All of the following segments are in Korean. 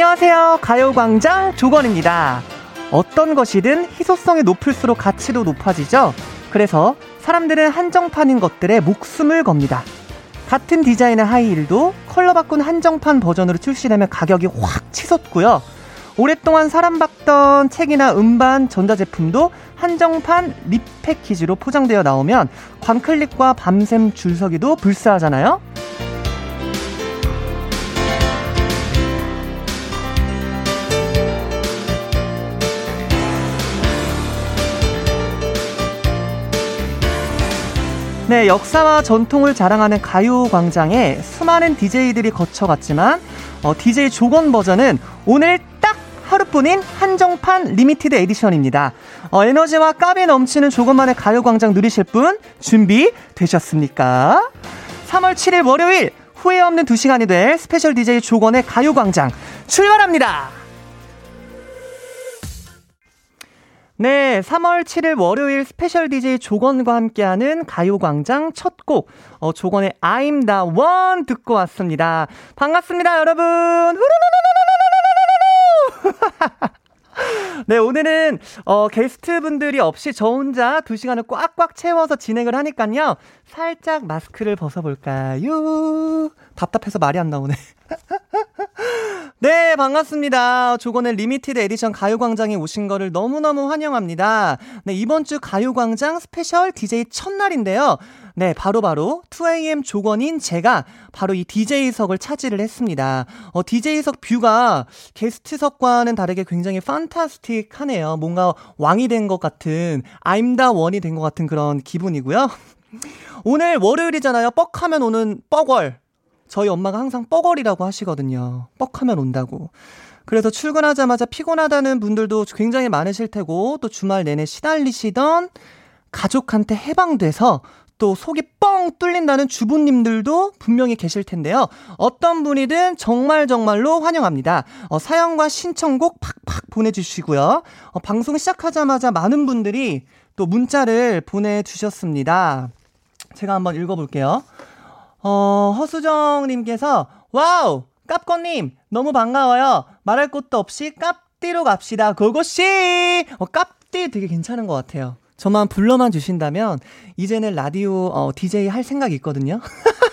네, 안녕하세요. 가요광장 조건입니다. 어떤 것이든 희소성이 높을수록 가치도 높아지죠? 그래서 사람들은 한정판인 것들에 목숨을 겁니다. 같은 디자인의 하이힐도 컬러 바꾼 한정판 버전으로 출시되면 가격이 확 치솟고요. 오랫동안 사랑받던 책이나 음반, 전자제품도 한정판 리패키지로 포장되어 나오면 광클릭과 밤샘 줄서기도 불사하잖아요? 네, 역사와 전통을 자랑하는 가요광장에 수많은 DJ들이 거쳐갔지만 어, DJ 조권 버전은 오늘 딱 하루뿐인 한정판 limited edition입니다. 어, 에너지와 깝이 넘치는 조권만의 가요광장 누리실 분 준비 되셨습니까? 3월 7일 월요일 후회 없는 2시간이 될 special DJ 조권의 가요광장 출발합니다! 네, 3월 7일 월요일 special DJ 조권과 함께하는 가요광장 첫 곡, 어, 조권의 I'm the one 듣고 왔습니다. 반갑습니다, 여러분! 네, 오늘은, 어, 게스트 분들이 없이 저 혼자 2시간을 꽉꽉 채워서 진행을 하니까요. 살짝 마스크를 벗어볼까요? 답답해서 말이 안 나오네. 네, 반갑습니다. 조권의 limited edition 가요광장에 오신 거를 너무너무 환영합니다. 네, 이번 주 가요광장 special DJ 첫날인데요. 네, 바로바로 바로 2AM 조권인 제가 바로 이 DJ석을 차지를 했습니다. 어, DJ석 뷰가 게스트석과는 다르게 굉장히 fantastic 하네요. 뭔가 왕이 된 것 같은, the one이 된 것 같은 그런 기분이고요. 오늘 월요일이잖아요. 뻑하면 오는 뻑월. 저희 엄마가 항상 뻐거리라고 하시거든요. 뻑하면 온다고. 그래서 출근하자마자 피곤하다는 분들도 굉장히 많으실 테고, 또 주말 내내 시달리시던 가족한테 해방돼서 또 속이 뻥 뚫린다는 주부님들도 분명히 계실 텐데요. 어떤 분이든 정말 정말로 환영합니다. 어, 사연과 신청곡 팍팍 보내주시고요. 어, 방송 시작하자마자 많은 분들이 또 문자를 보내주셨습니다. 제가 한번 읽어볼게요. 어, 허수정님께서, 와우! 깝권님, 너무 반가워요. 말할 것도 없이 깝디로 갑시다. 고고씽! 어, 깝디 되게 괜찮은 것 같아요. 저만 불러만 주신다면, 이제는 라디오, 어, DJ 할 생각이 있거든요.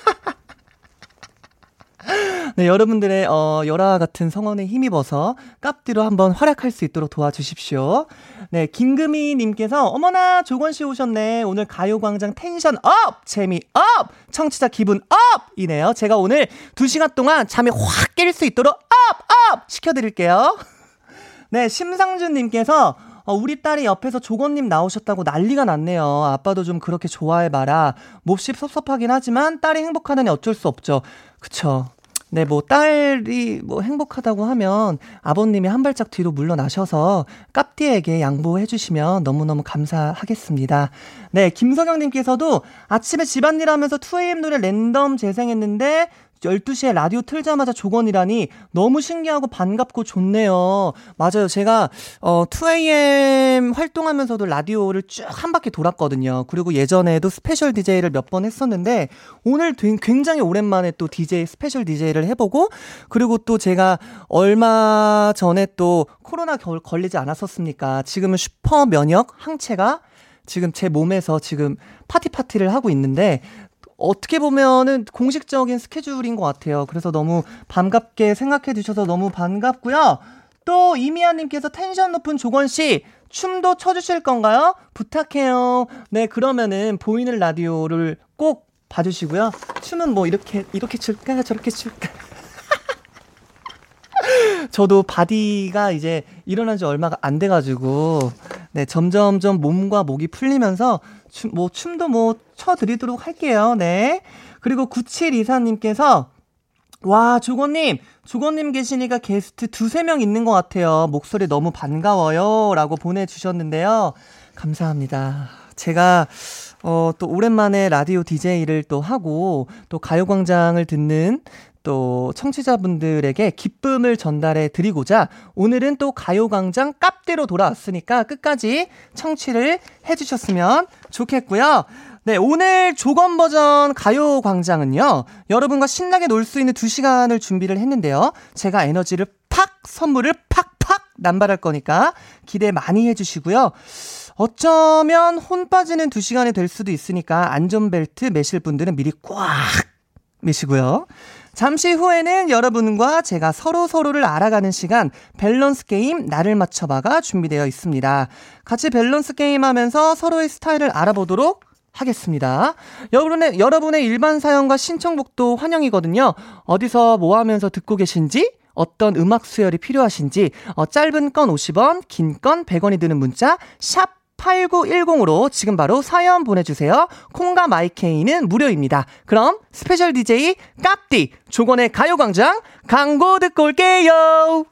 네, 여러분들의 어, 열화 같은 성원에 힘입어서 깝디로 한번 활약할 수 있도록 도와주십시오. 네, 김금희 님께서 어머나 조권 씨 오셨네. 오늘 가요광장 텐션 up! 재미 up! 청취자 기분 up! 이네요. 제가 오늘 2시간 동안 잠이 확 깰 수 있도록 up! up! 시켜드릴게요. 네, 심상준 님께서 어, 우리 딸이 옆에서 조권님 나오셨다고 난리가 났네요. 아빠도 좀 그렇게 좋아해봐라. 몹시 섭섭하긴 하지만 딸이 행복하다니 어쩔 수 없죠. 그쵸. 네, 뭐, 딸이 뭐 행복하다고 하면 아버님이 한 발짝 뒤로 물러나셔서 깝디에게 양보해 주시면 너무너무 감사하겠습니다. 네, 김성영 님께서도 아침에 집안일 하면서 2AM 노래 랜덤 재생했는데 12시에 라디오 틀자마자 조권이라니 너무 신기하고 반갑고 좋네요. 맞아요. 제가 어 2AM 활동하면서도 라디오를 쭉 한 바퀴 돌았거든요. 그리고 예전에도 special DJ를 몇 번 했었는데 오늘 굉장히 오랜만에 또 DJ special DJ를 해 보고 그리고 또 제가 얼마 전에 또 코로나 걸리지 않았었습니까? 지금은 슈퍼 면역 항체가 지금 제 몸에서 지금 파티 파티를 하고 있는데 어떻게 보면은 공식적인 스케줄인 것 같아요. 그래서 너무 반갑게 생각해 주셔서 너무 반갑고요. 또 이미아님께서 텐션 높은 조권 씨 춤도 춰주실 건가요? 부탁해요. 네 그러면은 보이는 라디오를 꼭 봐주시고요. 춤은 뭐 이렇게 이렇게 출까 저렇게 출까. 저도 body가 이제 일어난 지 얼마가 안 돼가지고 네 점점점 몸과 목이 풀리면서 춤, 뭐 춤도 뭐 춰드리도록 할게요. 네. 그리고 9724님께서 와, 조권님, 조권님 계시니까 게스트 두세 명 있는 것 같아요. 목소리 너무 반가워요. 라고 보내주셨는데요. 감사합니다. 제가, 어, 또 오랜만에 라디오 DJ를 또 하고, 또 가요광장을 듣는 또 청취자분들에게 기쁨을 전달해 드리고자 오늘은 또 가요광장 깝대로 돌아왔으니까 끝까지 청취를 해주셨으면 좋겠고요. 네, 오늘 조건 버전 가요광장은요, 여러분과 신나게 놀 수 있는 2시간을 준비를 했는데요. 제가 에너지를 팍 선물을 팍팍 남발할 거니까 기대 많이 해주시고요. 어쩌면 혼 빠지는 두 시간이 될 수도 있으니까 안전벨트 매실 분들은 미리 꽉 매시고요. 잠시 후에는 여러분과 제가 서로 서로를 알아가는 시간 밸런스 게임 나를 맞춰봐가 준비되어 있습니다. 같이 밸런스 게임 하면서 서로의 스타일을 알아보도록 하겠습니다. 여러분의, 여러분의 일반 사연과 신청곡도 환영이거든요. 어디서 뭐 하면서 듣고 계신지, 어떤 음악 수혈이 필요하신지, 어, 짧은 건 50원, 긴 건 100원이 드는 문자, 샵 8910으로 지금 바로 사연 보내주세요. 콩과 마이케이는 무료입니다. 그럼 스페셜 DJ 깝디 조건의 가요광장 광고 듣고 올게요.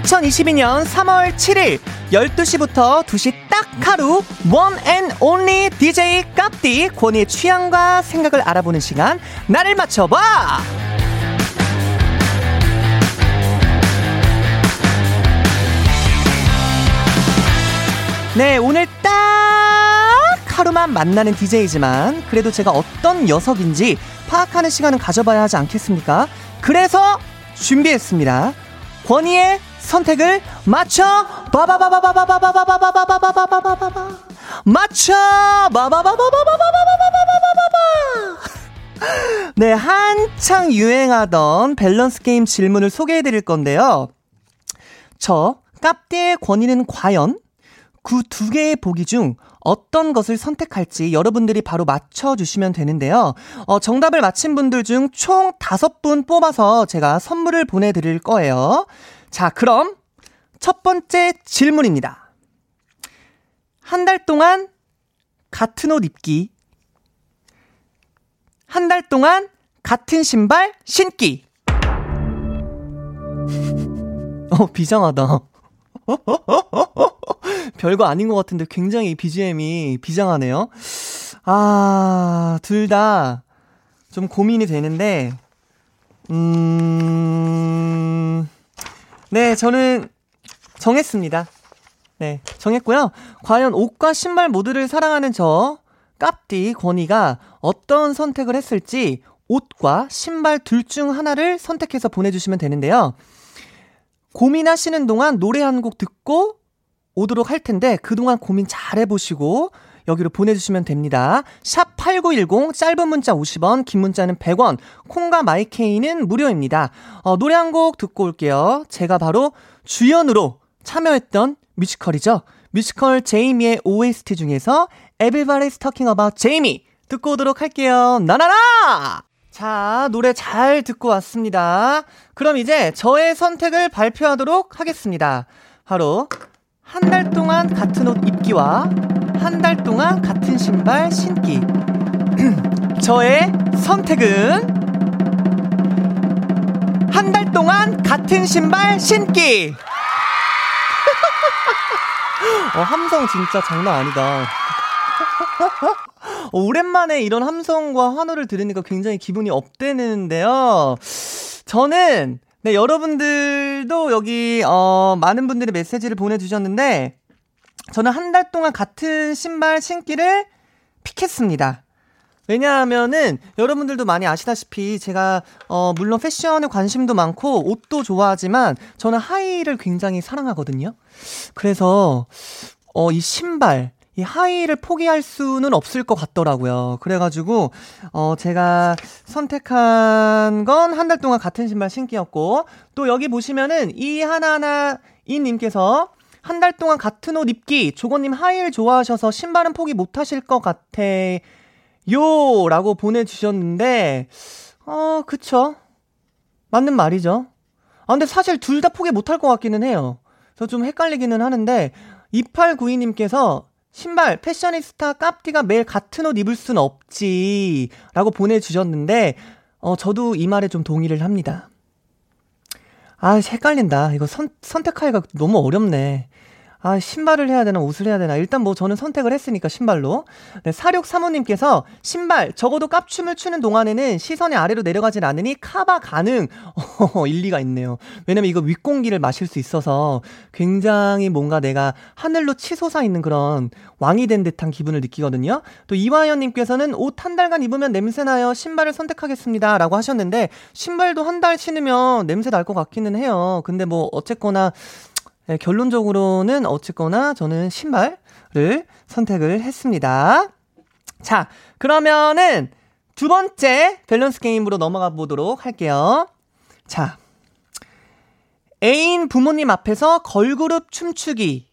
2022년 3월 7일 12시부터 2시 딱 하루 one and only DJ 깝디 권이의 취향과 생각을 알아보는 시간. 나를 맞춰봐! 네 오늘 딱 하루만 만나는 DJ지만 그래도 제가 어떤 녀석인지 파악하는 시간은 가져봐야 하지 않겠습니까? 그래서 준비했습니다. 권희의 선택을 맞춰 바바바바바바바바바바바바바바바바바바 맞춰 바바바바바바바바바바바바바바 네 한창 유행하던 밸런스 게임 질문을 소개해 드릴 건데요. 저 깝디의 권위는 과연 그 두 개의 보기 중 어떤 것을 선택할지 여러분들이 바로 맞춰주시면 되는데요. 어, 정답을 맞힌 분들 중 총 다섯 분 뽑아서 제가 선물을 보내드릴 거예요. 자, 그럼 첫 번째 질문입니다. 한 달 동안 같은 옷 입기. 한 달 동안 같은 신발 신기. 어, 비장하다. 별거 아닌 것 같은데 굉장히 BGM이 비장하네요. 아, 둘 다 좀 고민이 되는데, 음, 네, 저는 정했습니다. 네, 정했고요. 과연 옷과 신발 모두를 사랑하는 저, 깝디 권이가 어떤 선택을 했을지 옷과 신발 둘 중 하나를 선택해서 보내주시면 되는데요. 고민하시는 동안 노래 한 곡 듣고 오도록 할 텐데 그동안 고민 잘 해보시고 여기로 보내주시면 됩니다. 샵 8910 짧은 문자 50원 긴 문자는 100원 콩과 마이케이는 무료입니다. 어, 노래 한 곡 듣고 올게요. 제가 바로 주연으로 참여했던 뮤지컬이죠. 뮤지컬 제이미의 OST 중에서 Everybody's Talking About Jamie 듣고 오도록 할게요. 나나나! 자, 노래 잘 듣고 왔습니다. 그럼 이제 저의 선택을 발표하도록 하겠습니다. 바로 한 달 동안 같은 옷 입기와 한 달 동안 같은 신발 신기. 저의 선택은 한 달 동안 같은 신발 신기. 어, 함성 진짜 장난 아니다. 어, 오랜만에 이런 함성과 환호를 들으니까 굉장히 기분이 업되는데요. 저는 네, 여러분들도 여기 어 많은 분들이 메시지를 보내 주셨는데 저는 한 달 동안 같은 신발 신기를 픽했습니다. 왜냐하면은 여러분들도 많이 아시다시피 제가 어 물론 패션에 관심도 많고 옷도 좋아하지만 저는 하이를 굉장히 사랑하거든요. 그래서 어 이 신발 이 하이를 포기할 수는 없을 것 같더라고요. 그래가지고, 어, 제가 선택한 건 한 달 동안 같은 신발 신기였고, 또 여기 보시면은 이 하나하나 이 님께서 한 달 동안 같은 옷 입기, 조건님 하이를 좋아하셔서 신발은 포기 못 하실 것 같아요. 라고 보내주셨는데, 어, 그쵸. 맞는 말이죠. 아, 근데 사실 둘 다 포기 못 할 것 같기는 해요. 저좀 헷갈리기는 하는데, 2892님께서 신발, 패셔니스타 깝디가 매일 같은 옷 입을 순 없지. 라고 보내주셨는데, 어, 저도 이 말에 좀 동의를 합니다. 아, 헷갈린다. 이거 선, 선택하기가 너무 어렵네. 아, 신발을 해야 되나, 옷을 해야 되나. 일단 뭐 저는 선택을 했으니까 신발로. 네, 사육 사모님께서 신발, 적어도 깝춤을 추는 동안에는 시선이 아래로 내려가진 않으니 카바 가능. 어, 일리가 있네요. 왜냐면 이거 윗공기를 마실 수 있어서 굉장히 뭔가 내가 하늘로 치솟아 있는 그런 왕이 된 듯한 기분을 느끼거든요. 또 이화연님께서는 옷 한 달간 입으면 냄새나요. 신발을 선택하겠습니다. 라고 하셨는데, 신발도 한 달 신으면 냄새 날 것 같기는 해요. 근데 뭐, 어쨌거나, 네, 결론적으로는 어쨌거나 저는 신발을 선택을 했습니다. 자, 그러면은 두 번째 밸런스 게임으로 넘어가 보도록 할게요. 자, 애인 부모님 앞에서 걸그룹 춤추기.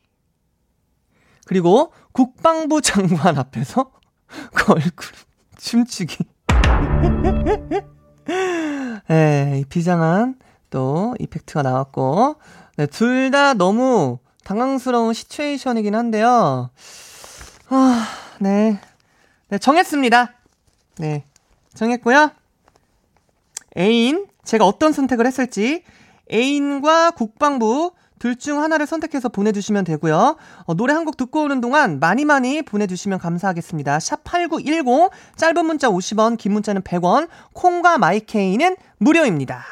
그리고 국방부 장관 앞에서 걸그룹 춤추기. 네, 비장한 또 이펙트가 나왔고, 네, 둘 다 너무 당황스러운 시츄에이션이긴 한데요. 아, 네. 네, 정했습니다. 네. 정했고요. 애인, 제가 어떤 선택을 했을지, 애인과 국방부 둘 중 하나를 선택해서 보내주시면 되고요. 어, 노래 한 곡 듣고 오는 동안 많이 많이 보내주시면 감사하겠습니다. 샵 8910, 짧은 문자 50원, 긴 문자는 100원, 콩과 마이케이는 무료입니다.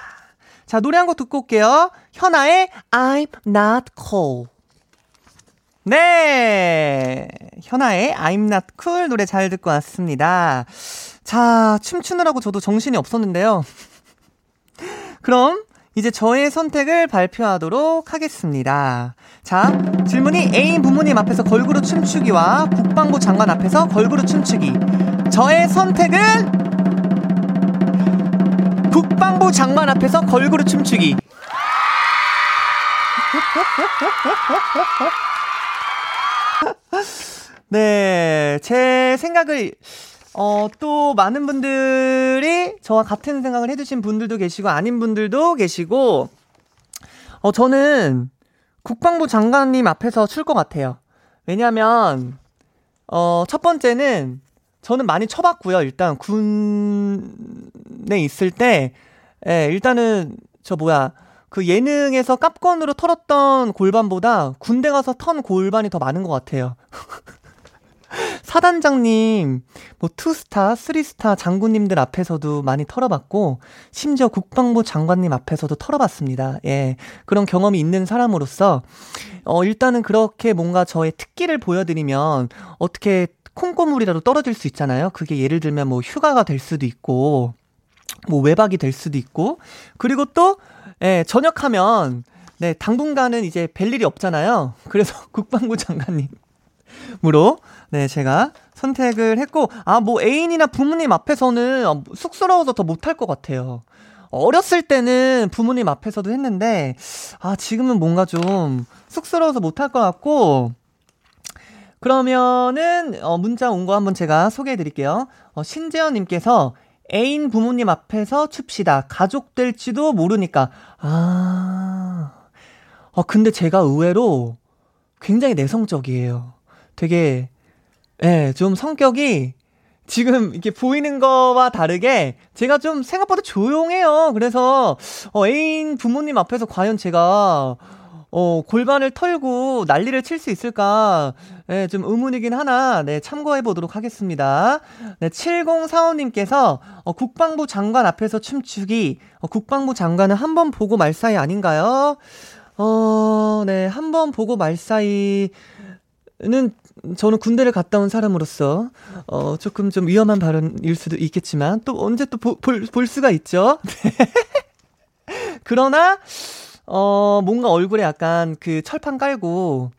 자, 노래 한 곡 듣고 올게요. 현아의 I'm not cool. 네. 현아의 I'm not cool 노래 잘 듣고 왔습니다. 자, 춤추느라고 저도 정신이 없었는데요. 그럼 이제 저의 선택을 발표하도록 하겠습니다. 자, 질문이 애인 부모님 앞에서 걸그룹 춤추기와 국방부 장관 앞에서 걸그룹 춤추기. 저의 선택은 국방부 장관 앞에서 걸그룹 춤추기. 네, 제 생각을, 어, 또 많은 분들이 저와 같은 생각을 해주신 분들도 계시고, 아닌 분들도 계시고, 어, 저는 국방부 장관님 앞에서 출 것 같아요. 왜냐면, 어, 첫 번째는 저는 많이 쳐봤고요. 일단 군에 있을 때, 예, 일단은 저 뭐야 그 예능에서 깝건으로 털었던 골반보다 군대 가서 턴 골반이 더 많은 것 같아요. 사단장님, 뭐 투스타, 쓰리스타 장군님들 앞에서도 많이 털어봤고, 심지어 국방부 장관님 앞에서도 털어봤습니다. 예. 그런 경험이 있는 사람으로서, 어, 일단은 그렇게 뭔가 저의 특기를 보여드리면, 어떻게 콩고물이라도 떨어질 수 있잖아요. 그게 예를 들면 뭐 휴가가 될 수도 있고, 뭐 외박이 될 수도 있고, 그리고 또, 예, 전역하면, 네, 당분간은 이제 뵐 일이 없잖아요. 그래서 국방부 장관님으로, 네, 제가 선택을 했고, 아, 뭐 애인이나 부모님 앞에서는 어, 쑥스러워서 더 못할 것 같아요. 어렸을 때는 부모님 앞에서도 했는데, 아, 지금은 뭔가 좀 쑥스러워서 못할 것 같고, 그러면은 어, 문자 온 거 한번 제가 소개해 드릴게요. 어, 신재현 님께서 애인 부모님 앞에서 춥시다. 가족 될지도 모르니까. 아. 어, 근데 제가 의외로 굉장히 내성적이에요. 되게, 예, 좀 성격이 지금 이렇게 보이는 거와 다르게 제가 좀 생각보다 조용해요. 그래서, 어, 애인 부모님 앞에서 과연 제가 어, 골반을 털고 난리를 칠 수 있을까, 네, 좀 의문이긴 하나, 네, 참고해 보도록 하겠습니다. 네, 7045님께서, 어, 국방부 장관 앞에서 춤추기, 어, 국방부 장관은 한 번 보고 말 사이 아닌가요? 어, 네, 한 번 보고 말 사이는 저는 군대를 갔다 온 사람으로서, 어, 조금 좀 위험한 발언일 수도 있겠지만, 또 언제 또 보, 볼, 볼 수가 있죠? 그러나, 어, 뭔가 얼굴에 약간 그 철판 깔고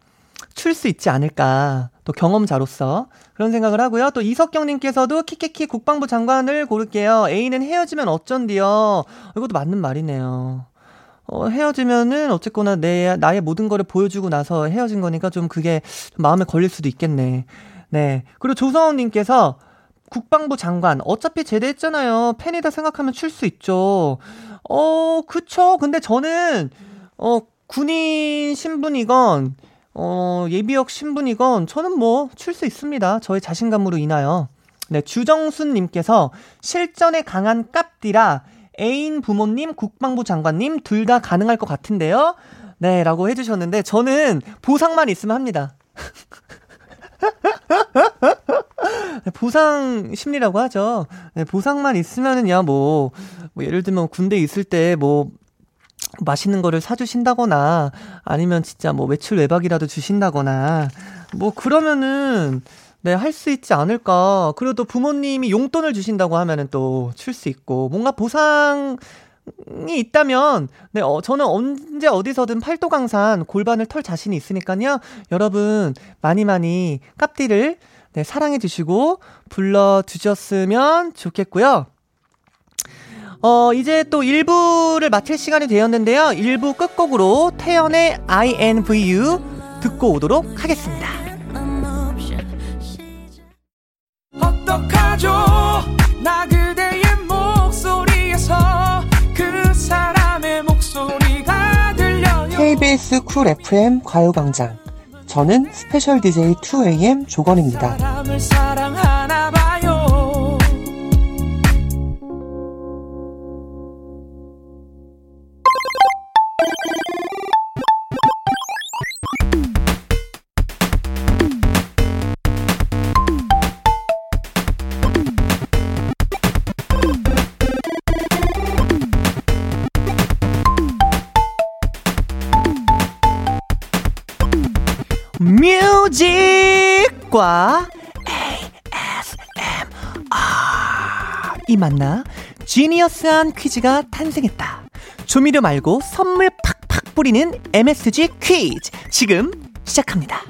출 수 있지 않을까. 또 경험자로서 그런 생각을 하고요. 또 이석경님께서도 키키키 국방부 장관을 고를게요. A는 헤어지면 어쩐디요. 이것도 맞는 말이네요. 어, 헤어지면은 어쨌거나 내, 나의 모든 거를 보여주고 나서 헤어진 거니까 좀 그게 좀 마음에 걸릴 수도 있겠네. 네. 그리고 조성원님께서 국방부 장관, 어차피 제대했잖아요. 팬이다 생각하면 출 수 있죠. 어, 그쵸. 근데 저는, 어, 군인 신분이건, 어, 예비역 신분이건, 저는 뭐, 출 수 있습니다. 저의 자신감으로 인하여. 네, 주정순 님께서 실전에 강한 깝디라 애인 부모님, 국방부 장관님 둘 다 가능할 것 같은데요. 네, 라고 해주셨는데, 저는 보상만 있으면 합니다. 네, 보상 심리라고 하죠. 네, 보상만 있으면은야, 뭐, 뭐, 예를 들면 군대 있을 때 뭐, 맛있는 거를 사주신다거나, 아니면 진짜 뭐 외출 외박이라도 주신다거나, 뭐, 그러면은, 네, 할 수 있지 않을까. 그래도 부모님이 용돈을 주신다고 하면은 또 출 수 있고, 뭔가 보상, 이 있다면, 네, 어, 저는 언제 어디서든 팔도 강산 골반을 털 자신이 있으니까요. 여러분, 많이 많이 깝디를 네, 사랑해 주시고 불러 주셨으면 좋겠고요. 어, 이제 또 1부를 마칠 시간이 되었는데요. 1부 끝곡으로 태연의 INVU 듣고 오도록 하겠습니다. 어떡하죠? 나 KBS 쿨 FM 과요광장 저는 스페셜 DJ 2AM 조건입니다. 뮤직과 ASMR 이 만나 지니어스한 퀴즈가 탄생했다. 조미료 말고 선물 팍팍 뿌리는 MSG 퀴즈 지금 시작합니다.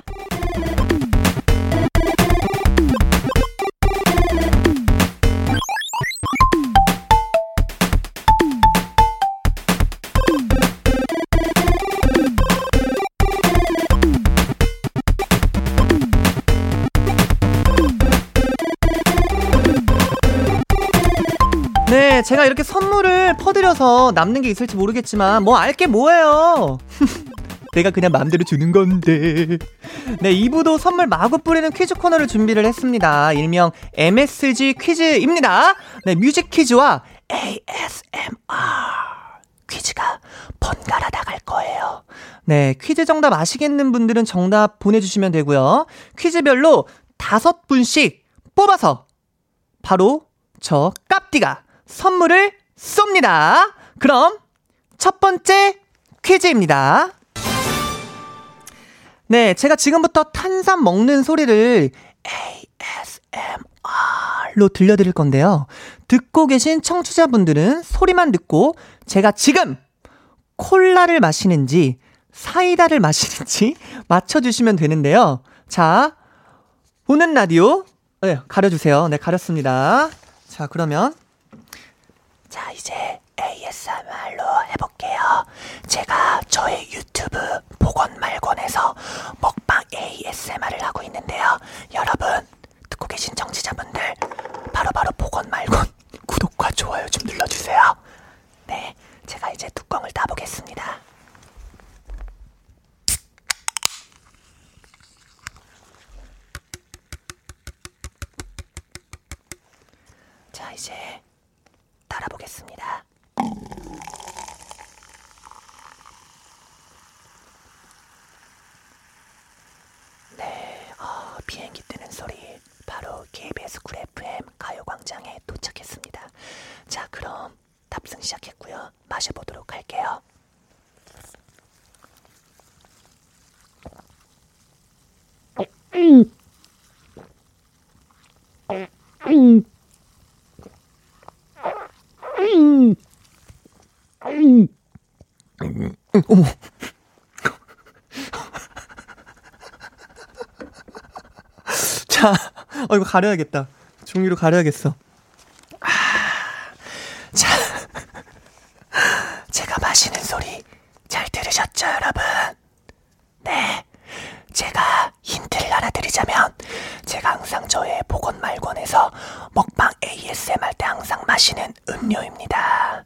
네, 제가 이렇게 선물을 퍼드려서 남는 게 있을지 모르겠지만, 뭐, 알게 뭐예요? 내가 그냥 마음대로 주는 건데. 네, 2부도 선물 마구 뿌리는 퀴즈 코너를 준비를 했습니다. 일명 MSG 퀴즈입니다. 네, 뮤직 퀴즈와 ASMR 퀴즈가 번갈아 나갈 거예요. 네, 퀴즈 정답 아시겠는 분들은 정답 보내주시면 되고요. 퀴즈별로 다섯 분씩 뽑아서 바로 저 깝디가 선물을 쏩니다. 그럼 첫 번째 퀴즈입니다. 네, 제가 지금부터 탄산 먹는 소리를 ASMR로 들려드릴 건데요. 듣고 계신 청취자분들은 소리만 듣고 제가 지금 콜라를 마시는지 사이다를 마시는지 맞춰주시면 되는데요. 자, 보는 라디오, 네, 가려주세요. 네, 가렸습니다. 자, 그러면 자, 이제 ASMR로 해볼게요. 제가 저의 유튜브 보건말곤에서 먹방 ASMR을 하고 있는데요. 여러분, 듣고 계신 정치자분들, 바로바로 보건말곤 구독과 좋아요 좀 눌러주세요. 네, 제가 이제 뚜껑을 따보겠습니다. 자, 이제 달아보겠습니다. 네, 어, 비행기 뜨는 소리 바로 KBS 쿨 FM 가요광장에 도착했습니다. 자, 그럼 탑승 시작했고요. 마셔보도록 할게요. 어머. 자, 어, 이거 가려야겠다. 종이로 가려야겠어. 아, 자, 제가 마시는 소리 잘 들으셨죠, 여러분? 네. 제가 힌트를 하나 드리자면, 제가 항상 저의 보건말권에서 먹방 ASMR 할때 항상 마시는 음료입니다.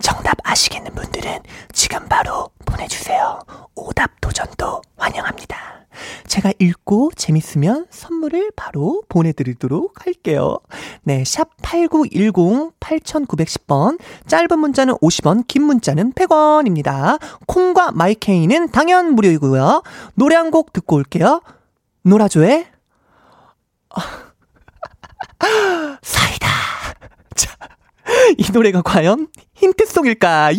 정답 아시겠는 분들은 지금 바로 보내주세요. 오답 도전도 환영합니다. 제가 읽고 재밌으면 선물을 바로 보내드리도록 할게요. 네, 샵8910 8910번. 짧은 문자는 50원, 긴 문자는 100원입니다. 콩과 마이케이는 당연 무료이고요. 노래 한 곡 듣고 올게요. 노라조의 사이다. 자, 이 노래가 과연 힌트송일까요?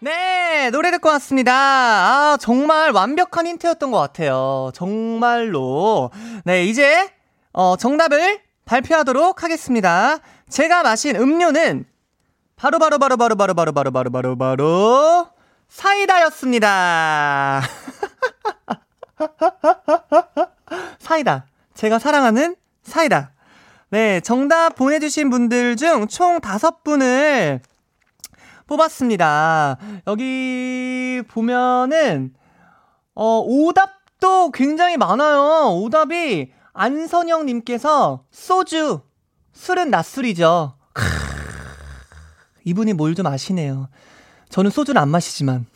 네, 노래 듣고 왔습니다. 아, 정말 완벽한 힌트였던 것 같아요. 정말로. 네, 이제, 어, 정답을 발표하도록 하겠습니다. 제가 마신 음료는 바로 바로 바로 바로 바로 바로 바로 바로 바로 바로 사이다였습니다. 사이다. 제가 사랑하는 사이다. 네, 정답 보내주신 분들 중 총 다섯 분을 뽑았습니다. 여기 보면은, 어, 오답도 굉장히 많아요. 오답이 안선영님께서 소주, 술은 낮술이죠. 크, 이분이 뭘 좀 아시네요. 저는 소주는 안 마시지만.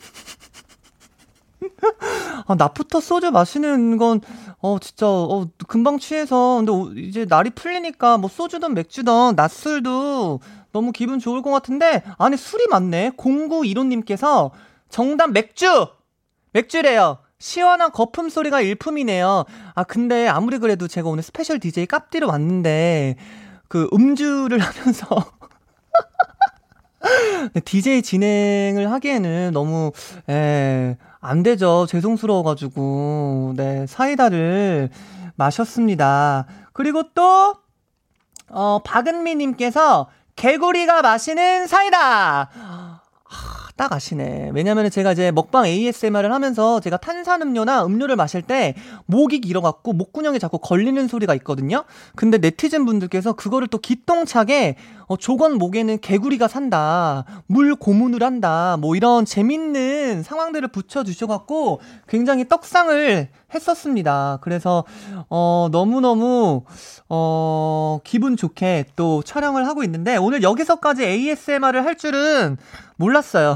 아, 낮부터 소주 마시는 건, 어, 진짜, 어, 금방 취해서. 근데 이제 날이 풀리니까 뭐 소주든 맥주든 낮술도 너무 기분 좋을 것 같은데, 안에 술이 많네. 0915님께서 정답 맥주! 맥주래요. 시원한 거품 소리가 일품이네요. 아, 근데 아무리 그래도 제가 오늘 special DJ 깝디로 왔는데, 그 음주를 하면서, DJ 진행을 하기에는 너무, 에, 안 되죠. 죄송스러워가지고, 네, 사이다를 마셨습니다. 그리고 또, 어, 박은미님께서 개구리가 마시는 사이다! 딱 아시네. 왜냐면 제가 이제 먹방 ASMR을 하면서 제가 탄산음료나 음료를 마실 때 목이 길어갖고 목구멍에 자꾸 걸리는 소리가 있거든요. 근데 네티즌 분들께서 그거를 또 기똥차게 어, 조건 목에는 개구리가 산다. 물 고문을 한다. 뭐 이런 재밌는 상황들을 붙여주셔갖고 굉장히 떡상을 했었습니다. 그래서, 어, 너무너무, 어, 기분 좋게 또 촬영을 하고 있는데 오늘 여기서까지 ASMR을 할 줄은 몰랐어요.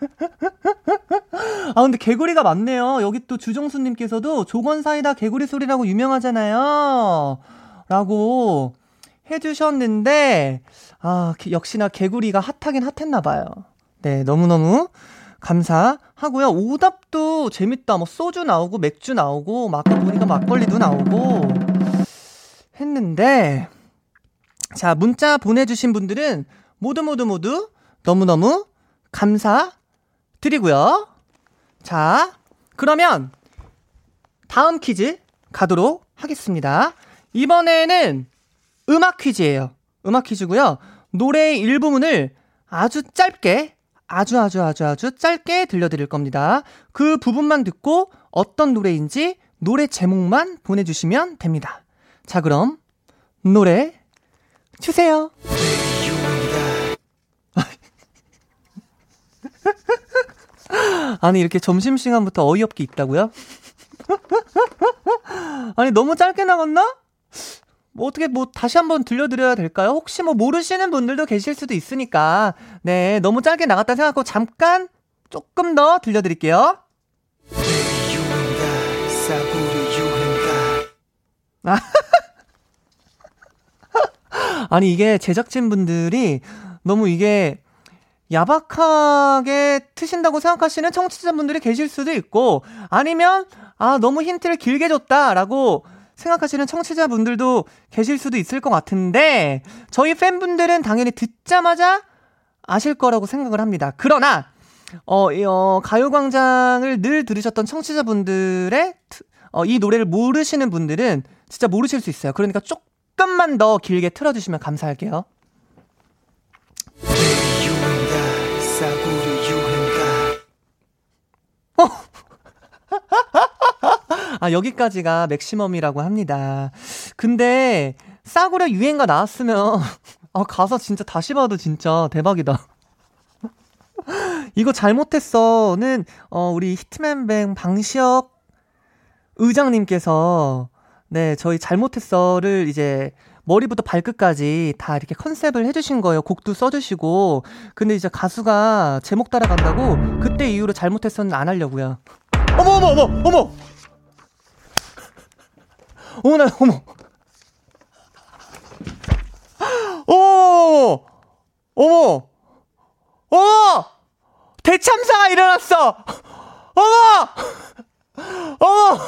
아, 근데 개구리가 많네요. 여기 또 주정수님께서도 조건 사이다 개구리 소리라고 유명하잖아요. 라고 해주셨는데, 아, 역시나 개구리가 핫하긴 핫했나봐요. 네, 너무너무 감사하고요. 오답도 재밌다. 뭐, 소주 나오고, 맥주 나오고, 막 보니까 막걸리도 나오고, 했는데, 자, 문자 보내주신 분들은 모두 모두 모두 너무너무 감사드리고요. 자, 그러면 다음 퀴즈 가도록 하겠습니다. 이번에는 음악 퀴즈예요. 음악 퀴즈고요. 노래의 일부분을 아주 짧게 아주 아주 아주 아주 짧게 들려드릴 겁니다. 그 부분만 듣고 어떤 노래인지 노래 제목만 보내주시면 됩니다. 자, 그럼 노래 주세요. 아니, 이렇게 점심시간부터 어이없게 있다고요? 아니, 너무 짧게 나갔나? 뭐 어떻게 뭐 다시 한번 들려드려야 될까요? 혹시 뭐 모르시는 분들도 계실 수도 있으니까. 네, 너무 짧게 나갔다 생각하고 잠깐 조금 더 들려드릴게요. 아니, 이게 제작진 분들이 너무 이게 야박하게 트신다고 생각하시는 청취자분들이 계실 수도 있고, 아니면, 아, 너무 힌트를 길게 줬다라고 생각하시는 청취자분들도 계실 수도 있을 것 같은데, 저희 팬분들은 당연히 듣자마자 아실 거라고 생각을 합니다. 그러나, 어, 어 가요광장을 늘 들으셨던 청취자분들의, 어, 이 노래를 모르시는 분들은 진짜 모르실 수 있어요. 그러니까 조금만 더 길게 틀어주시면 감사할게요. 어! 아, 여기까지가 맥시멈이라고 합니다. 근데, 싸구려 유행가 나왔으면, 아, 가사 진짜 다시 봐도 진짜 대박이다. 이거 잘못했어는, 어, 우리 히트맨뱅 방시혁 의장님께서, 네, 저희 잘못했어를 이제, 머리부터 발끝까지 다 이렇게 컨셉을 해주신 거예요. 곡도 써주시고. 근데 이제 가수가 제목 따라간다고 그때 이후로 잘못했었는 안 하려고요. 어머, 어머, 어머, 어머! 어머나, 어머. 오! 어머! 어머! 대참사가 일어났어! 어머! 어머!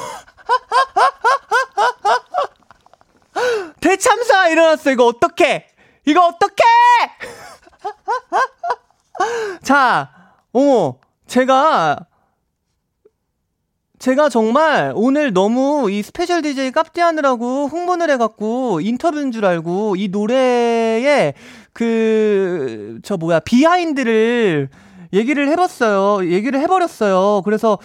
대참사가 일어났어. 이거 어떡해? 이거 어떡해? 자, 어머, 제가 제가 정말 오늘 너무 이 special DJ 깝디 하느라고 흥분을 해갖고 인터뷰인 줄 알고 이 노래에 그, 저 뭐야, 비하인드를 얘기를 해봤어요. 얘기를 해버렸어요. 그래서,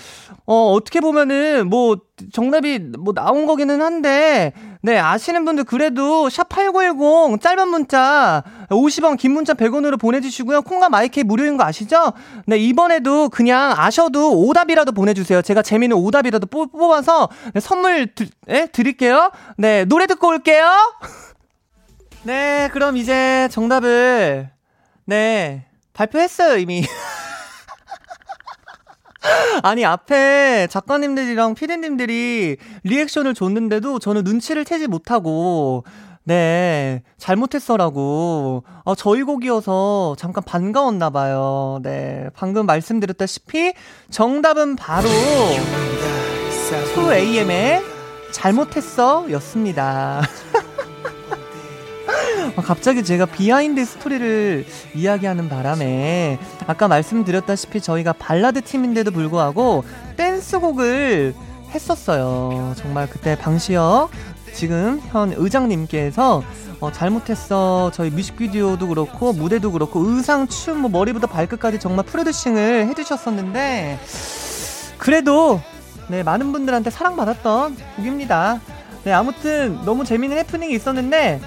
어, 어떻게 보면은, 뭐, 정답이 뭐 나온 거기는 한데, 네, 아시는 분들 그래도 샵 8910 짧은 문자 50원, 긴 문자 100원으로 보내주시고요. 콩과 마이크 무료인 거 아시죠? 네, 이번에도 그냥 아셔도 오답이라도 보내주세요. 제가 재미있는 오답이라도 뽑아서 네, 선물 드, 네, 드릴게요. 네, 노래 듣고 올게요. 네, 그럼 이제 정답을, 네, 발표했어요, 이미. 아니, 앞에 작가님들이랑 피디님들이 리액션을 줬는데도 저는 눈치를 채지 못하고, 네, 잘못했어라고. 어, 저희 곡이어서 잠깐 반가웠나 봐요. 네, 방금 말씀드렸다시피 정답은 바로 2AM의 잘못했어 였습니다. 아, 갑자기 제가 behind story를 이야기하는 바람에 아까 말씀드렸다시피 저희가 발라드 팀인데도 불구하고 댄스곡을 했었어요. 정말 그때 방시혁 지금 현 의장님께서 어, 잘못했어 저희 뮤직비디오도 그렇고 무대도 그렇고 의상 춤 뭐 머리부터 발끝까지 정말 producing을 해주셨었는데 그래도 네 많은 분들한테 사랑받았던 곡입니다. 네 아무튼 너무 재밌는 해프닝이 있었는데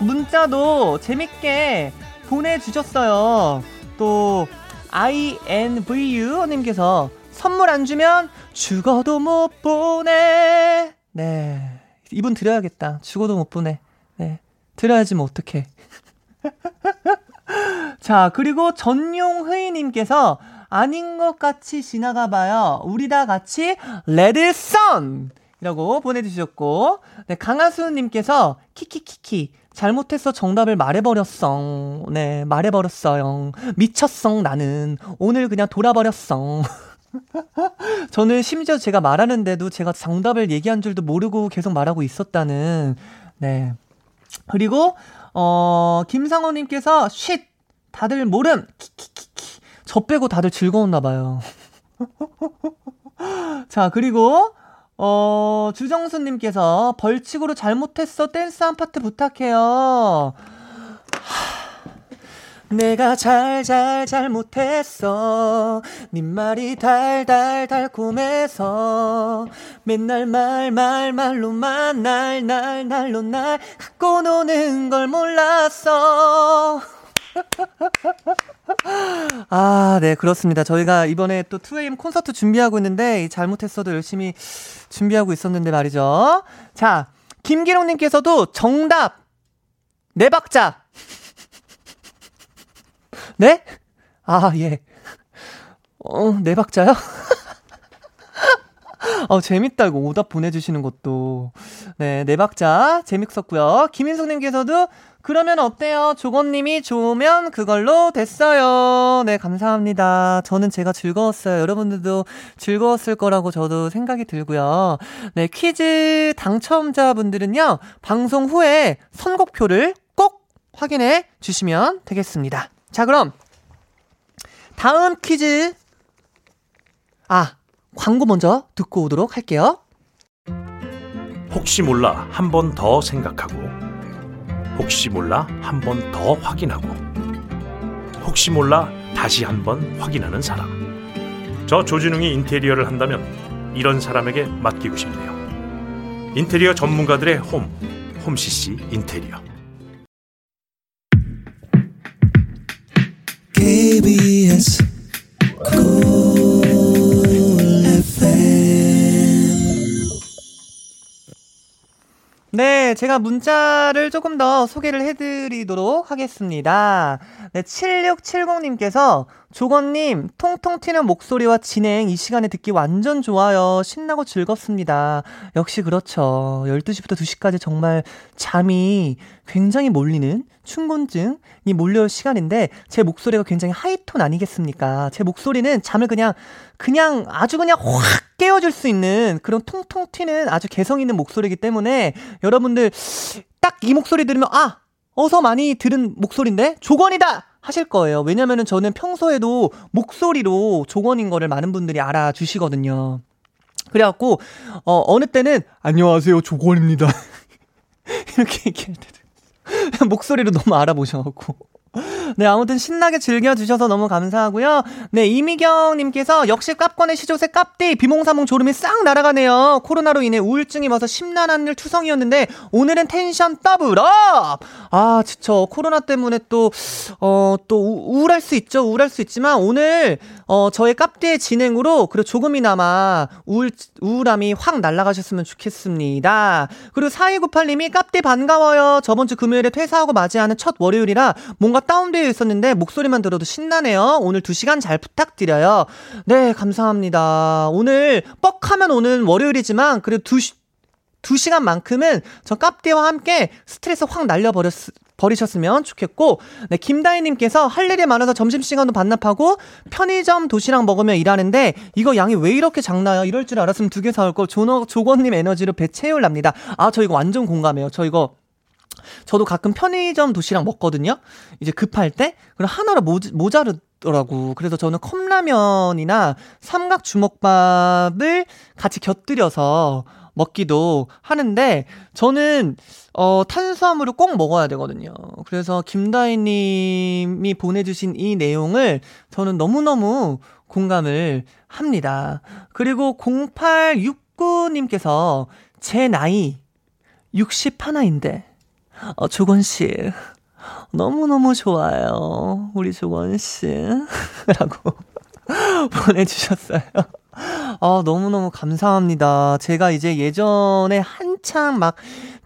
문자도 재밌게 보내주셨어요. 또 INVU님께서 선물 안 주면 죽어도 못 보내. 네. 이분 드려야겠다. 죽어도 못 보내. 네. 드려야지 뭐 어떡해. 자, 그리고 전용흐이님께서 아닌 것 같이 지나가 봐요. 우리 다 같이 레드선! 이라고 보내주셨고, 네, 강하수님께서 키키키키. 잘못해서 정답을 말해버렸어. 네, 말해버렸어요. 미쳤어, 나는. 오늘 그냥 돌아버렸어. 저는 심지어 제가 말하는데도 제가 정답을 얘기한 줄도 모르고 계속 말하고 있었다는, 네. 그리고, 어, 김상호님께서, 쉿! 다들 모름! 키키키키. 저 빼고 다들 즐거웠나봐요. 자, 그리고, 어, 주정수님께서 벌칙으로 잘못했어 댄스 한 파트 부탁해요. 내가 잘 잘 잘못했어. 네 말이 달달 달콤해서. 맨날 말 말 말로만 날 날 날로 날 갖고 노는 걸 몰랐어 아, 네, 그렇습니다. 저희가 이번에 또 2AM 콘서트 준비하고 있는데, 잘못했어도 열심히 준비하고 있었는데 말이죠. 자, 김기롱님께서도 정답! 네 박자! 네? 아, 예. 어, 네 박자요? 어, 재밌다, 이거 오답 보내주시는 것도. 네, 네 박자. 재밌었고요. 김인숙님께서도 그러면 어때요? 조건님이 좋으면 그걸로 됐어요. 네, 감사합니다. 저는 제가 즐거웠어요. 여러분들도 즐거웠을 거라고 저도 생각이 들고요. 네, 퀴즈 당첨자분들은요, 방송 후에 선곡표를 꼭 확인해 주시면 되겠습니다. 자, 그럼, 다음 퀴즈. 아, 광고 먼저 듣고 오도록 할게요. 혹시 몰라 한 번 더 생각하고 혹시 몰라 한 번 더 확인하고 혹시 몰라 다시 한 번 확인하는 사람. 저 조진웅이 인테리어를 한다면 이런 사람에게 맡기고 싶네요. 인테리어 전문가들의 홈 홈CC 인테리어. KBS 네, 제가 문자를 조금 더 소개를 해드리도록 하겠습니다. 네, 7670님께서 조건님, 통통 튀는 목소리와 진행 이 시간에 듣기 완전 좋아요. 신나고 즐겁습니다. 역시 그렇죠. 12시부터 2시까지 정말 잠이 굉장히 몰리는 충곤증이 몰려올 시간인데 제 목소리가 굉장히 하이톤 아니겠습니까? 제 목소리는 잠을 그냥 그냥 아주 그냥 확 깨워줄 수 있는 그런 통통 튀는 아주 개성 있는 목소리이기 때문에 여러분들 딱 이 목소리 들으면 아 어서 많이 들은 목소리인데 조건이다 하실 거예요. 왜냐면은 저는 평소에도 목소리로 조건인 거를 많은 분들이 알아주시거든요. 그래갖고 어 어느 때는 안녕하세요 조건입니다 이렇게 얘기할 때도 목소리로 너무 알아보셔갖고 네, 아무튼 신나게 즐겨주셔서 너무 감사하고요. 네, 이미경님께서 역시 깝권의 시조새 깝디 비몽사몽 졸음이 싹 날아가네요. 코로나로 인해 우울증이 와서 심란한 일 투성이었는데 오늘은 tension double up! 아, 지쳐. 코로나 때문에 또, 어, 또 우울할 수 있죠. 우울할 수 있지만 오늘, 어, 저의 깝디의 진행으로 그리고 조금이나마 우울, 우울함이 확 날아가셨으면 좋겠습니다. 그리고 4298님이 깝디 반가워요. 저번 주 금요일에 퇴사하고 맞이하는 첫 월요일이라 뭔가 다운 되어 있었는데 목소리만 들어도 신나네요. 오늘 2시간 잘 부탁드려요. 네, 감사합니다. 오늘 뻑하면 오는 월요일이지만 그래도 2시 2시간만큼은 저 깝디와 함께 스트레스 확 날려버렸, 버리셨으면 좋겠고, 네, 김다희님께서 할 일이 많아서 점심시간도 반납하고, 편의점 도시락 먹으며 일하는데, 이거 양이 왜 이렇게 작나요? 이럴 줄 알았으면 두 개 사올 걸, 조너, 조건님 에너지로 배 채울랍니다. 아, 저 이거 완전 공감해요. 저 이거, 저도 가끔 편의점 도시락 먹거든요. 이제 급할 때 그럼 하나로 모, 모자르 더라고. 그래서 저는 컵라면이나 삼각 주먹밥을 같이 곁들여서 먹기도 하는데 저는 어 탄수화물을 꼭 먹어야 되거든요. 그래서 김다희 님이 보내 주신 이 내용을 저는 너무너무 공감을 합니다. 그리고 0869 님께서 제 나이 61인데 어, 조건 씨. 너무너무 좋아요. 우리 조건 씨. 라고 보내주셨어요. 어, 너무너무 감사합니다. 제가 이제 예전에 한창 막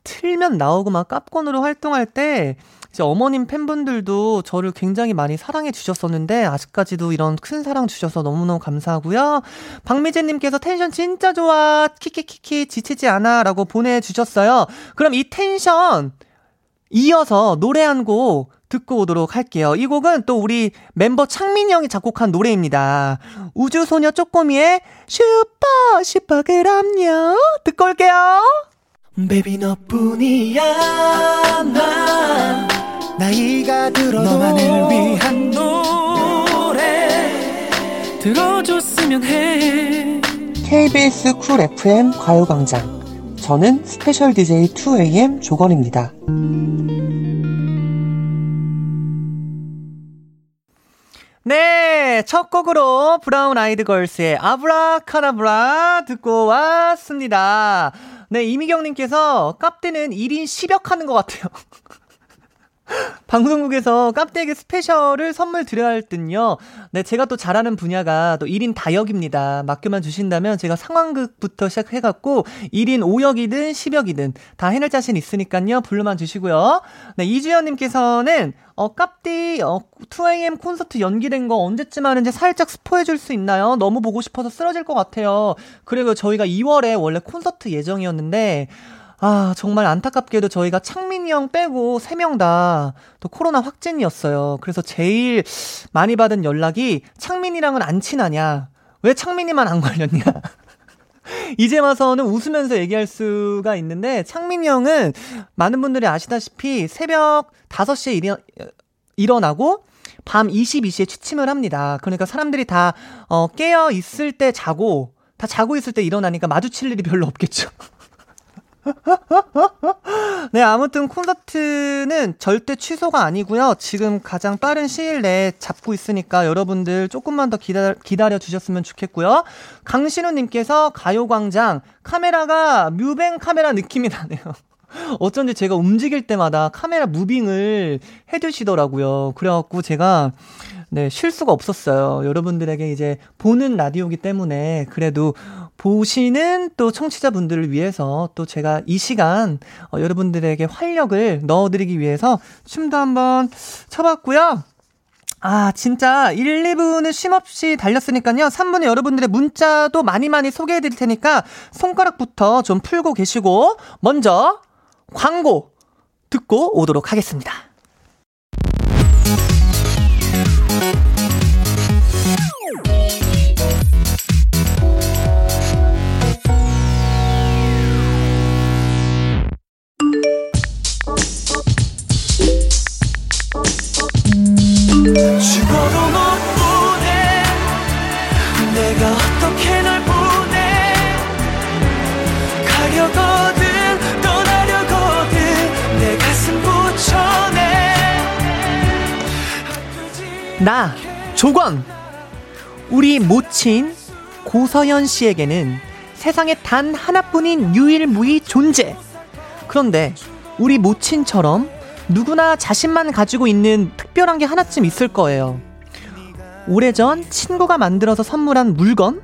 틀면 나오고 막 깝건으로 활동할 때 이제 어머님 팬분들도 저를 굉장히 많이 사랑해 주셨었는데 아직까지도 이런 큰 사랑 주셔서 너무너무 감사하고요. 박미재님께서 텐션 진짜 좋아 키키키키 지치지 않아라고 보내주셨어요. 그럼 이 텐션 이어서 노래 한 곡 듣고 오도록 할게요. 이 곡은 또 우리 멤버 창민이 형이 작곡한 노래입니다. 우주소녀 쪼꼬미의 슈퍼 슈퍼 그럼요. 듣고 올게요. baby 너뿐이야 난 나이가 들어도 너만을 위한 노래 들어줬으면 해 KBS 쿨 FM 가요광장 저는 special DJ 2AM 조권입니다. 네, 첫 곡으로 브라운 아이드 걸스의 아브라카다브라 듣고 왔습니다. 네, 이미경님께서 깝디는 1인 10역 하는 것 같아요. 방송국에서 깝디께 special을 선물 드려야 할 듯요. 네, 제가 또 잘하는 분야가 또 1인 다역입니다. 맡겨만 주신다면 제가 상황극부터 시작해갖고 1인 5역이든 10역이든 다 해낼 자신 있으니까요. 불러만 주시고요. 네, 이주연님께서는 어, 깝디, 어, 2AM 콘서트 연기된 거 언제쯤 하는지 살짝 스포해줄 수 있나요? 너무 보고 싶어서 쓰러질 것 같아요. 그리고 저희가 2월에 원래 콘서트 예정이었는데, 아, 정말 안타깝게도 저희가 창민이 형 빼고 3명 다 또 코로나 확진이었어요. 그래서 제일 많이 받은 연락이 창민이랑은 안 친하냐? 왜 창민이만 안 걸렸냐? 이제 와서는 웃으면서 얘기할 수가 있는데 창민이 형은 많은 분들이 아시다시피 새벽 5시에 일어, 일어나고 밤 22시에 취침을 합니다. 그러니까 사람들이 다 어, 깨어 있을 때 자고 다 자고 있을 때 일어나니까 마주칠 일이 별로 없겠죠. 네, 아무튼 콘서트는 절대 취소가 아니고요. 지금 가장 빠른 시일 내에 잡고 있으니까 여러분들 조금만 더 기다, 기다려 주셨으면 좋겠고요. 강신우님께서 가요광장 카메라가 뮤뱅 카메라 느낌이 나네요. 어쩐지 제가 움직일 때마다 카메라 무빙을 해두시더라고요. 그래갖고 제가 네, 쉴 수가 없었어요. 여러분들에게 이제 보는 라디오기 때문에 그래도 보시는 또 청취자분들을 위해서 또 제가 이 시간 어, 여러분들에게 활력을 넣어드리기 위해서 춤도 한번 춰봤고요. 아, 진짜 1, 2부는 쉼없이 달렸으니까요. 3부는 여러분들의 문자도 많이 많이 소개해 드릴 테니까 손가락부터 좀 풀고 계시고 먼저 광고 듣고 오도록 하겠습니다. 죽어도 못 보내. 내가 어떻게 널 보내? 가려거든 떠나려거든 내 가슴 붙여내. 나 조건 우리 모친 고서연 씨에게는 세상에 단 하나뿐인 유일무이 존재. 그런데 우리 모친처럼 누구나 자신만 가지고 있는 특별한 게 하나쯤 있을 거예요. 오래전 친구가 만들어서 선물한 물건?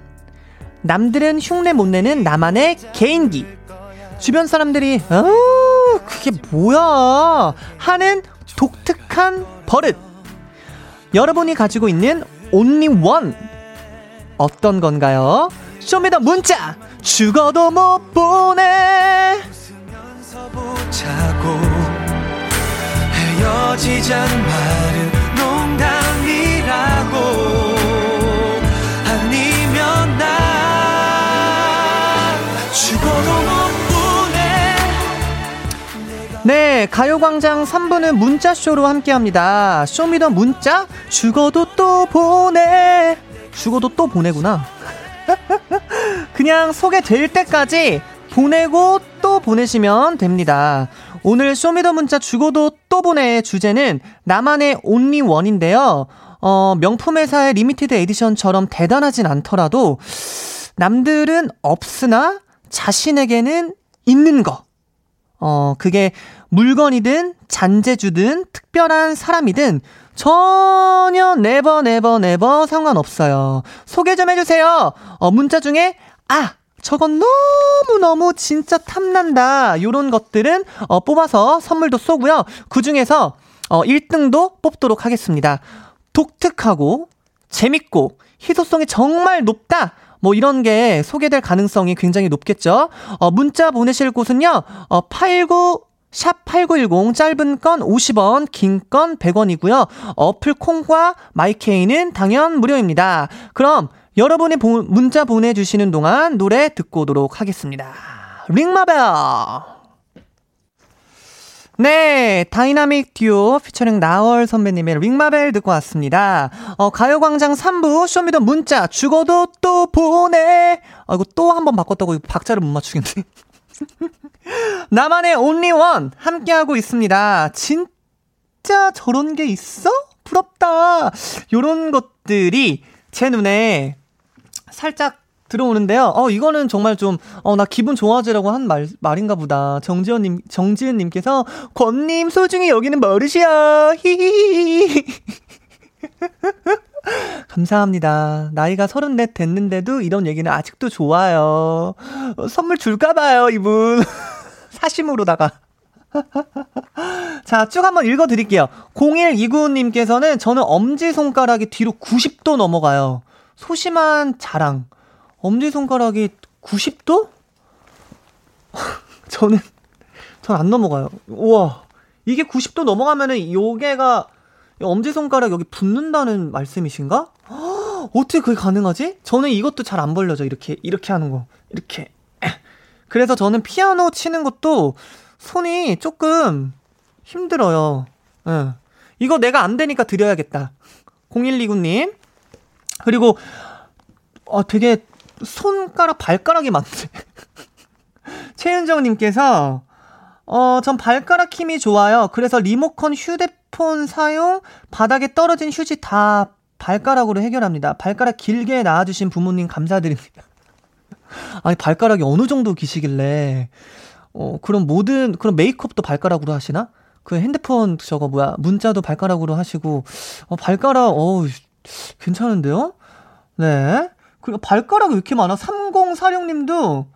남들은 흉내 못 내는 나만의 개인기. 주변 사람들이 어 그게 뭐야? 하는 독특한 버릇. 여러분이 가지고 있는 only one. 어떤 건가요? show me the 문자! 죽어도 못 보내 헤어지자는 말은 농담이라고 아니면 나 죽어도 못 보내 네, 가요광장 3부는 문자쇼로 함께합니다. show me the 문자, 죽어도 또 보내. 죽어도 또 보내구나. 그냥 소개될 때까지 보내고 또 보내시면 됩니다. 오늘 show me the 문자 죽어도 또 보내 주제는 나만의 only one인데요. 어, 명품 회사의 limited edition처럼 대단하진 않더라도 남들은 없으나 자신에게는 있는 거. 어, 그게 물건이든 잔재주든 특별한 사람이든 전혀 never never never 상관없어요. 소개 좀 해주세요. 어, 문자 중에 아 저건 너무너무 진짜 탐난다. 요런 것들은 어, 뽑아서 선물도 쏘고요. 그 중에서 어, 1등도 뽑도록 하겠습니다. 독특하고 재밌고 희소성이 정말 높다. 뭐 이런 게 소개될 가능성이 굉장히 높겠죠. 어, 문자 보내실 곳은요. 어, 89 샵8910 짧은 건 50원, 긴 건 100원이고요. 어플 콩과 마이케이는 당연 무료입니다. 그럼 여러분이 보, 문자 보내주시는 동안 노래 듣고 오도록 하겠습니다. Ring My Bell! 네, 다이나믹 듀오 피처링 나월 선배님의 Ring My Bell 듣고 왔습니다. 어, 가요광장 3부 show me the 문자 죽어도 또 보내. 아, 이거 또 한 번 바꿨다고 박자를 못 맞추겠네. 나만의 온리원 함께하고 있습니다. 진짜 저런 게 있어? 부럽다. 요런 것들이 제 눈에 살짝 들어오는데요. 어, 이거는 정말 좀, 어, 나 기분 좋아지라고 한 말, 말인가 보다. 정지현님, 정지은님께서, 권님, 소중히 여기는 버릇이야. 히히히. 감사합니다. 나이가 서른넷 됐는데도 이런 얘기는 아직도 좋아요. 어, 선물 줄까봐요, 이분. 사심으로다가. 자, 쭉 한번 읽어 드릴게요. 0129님께서는 저는 엄지손가락이 뒤로 90도 넘어가요. 소심한 자랑. 엄지손가락이 90도? 저는, 전 안 넘어가요. 우와. 이게 90도 넘어가면은 요게가 엄지손가락 여기 붙는다는 말씀이신가? 어떻게 그게 가능하지? 저는 이것도 잘 안 벌려져. 이렇게, 이렇게 하는 거. 이렇게. 그래서 저는 피아노 치는 것도 손이 조금 힘들어요. 예. 이거 내가 안 되니까 드려야겠다. 0129님. 그리고, 어, 되게 손가락, 발가락이 많네. 최윤정님께서, 어, 전 발가락 힘이 좋아요. 그래서 리모컨 휴대폰 사용, 바닥에 떨어진 휴지 다 발가락으로 해결합니다. 발가락 길게 낳아주신 부모님 감사드립니다. 아니, 발가락이 어느 정도 기시길래, 어, 그럼 모든, 그럼 메이크업도 발가락으로 하시나? 그 핸드폰 저거 뭐야, 문자도 발가락으로 하시고, 어, 발가락, 어우, 괜찮은데요? 네. 그리고 발가락이 왜 이렇게 많아? 3046님도,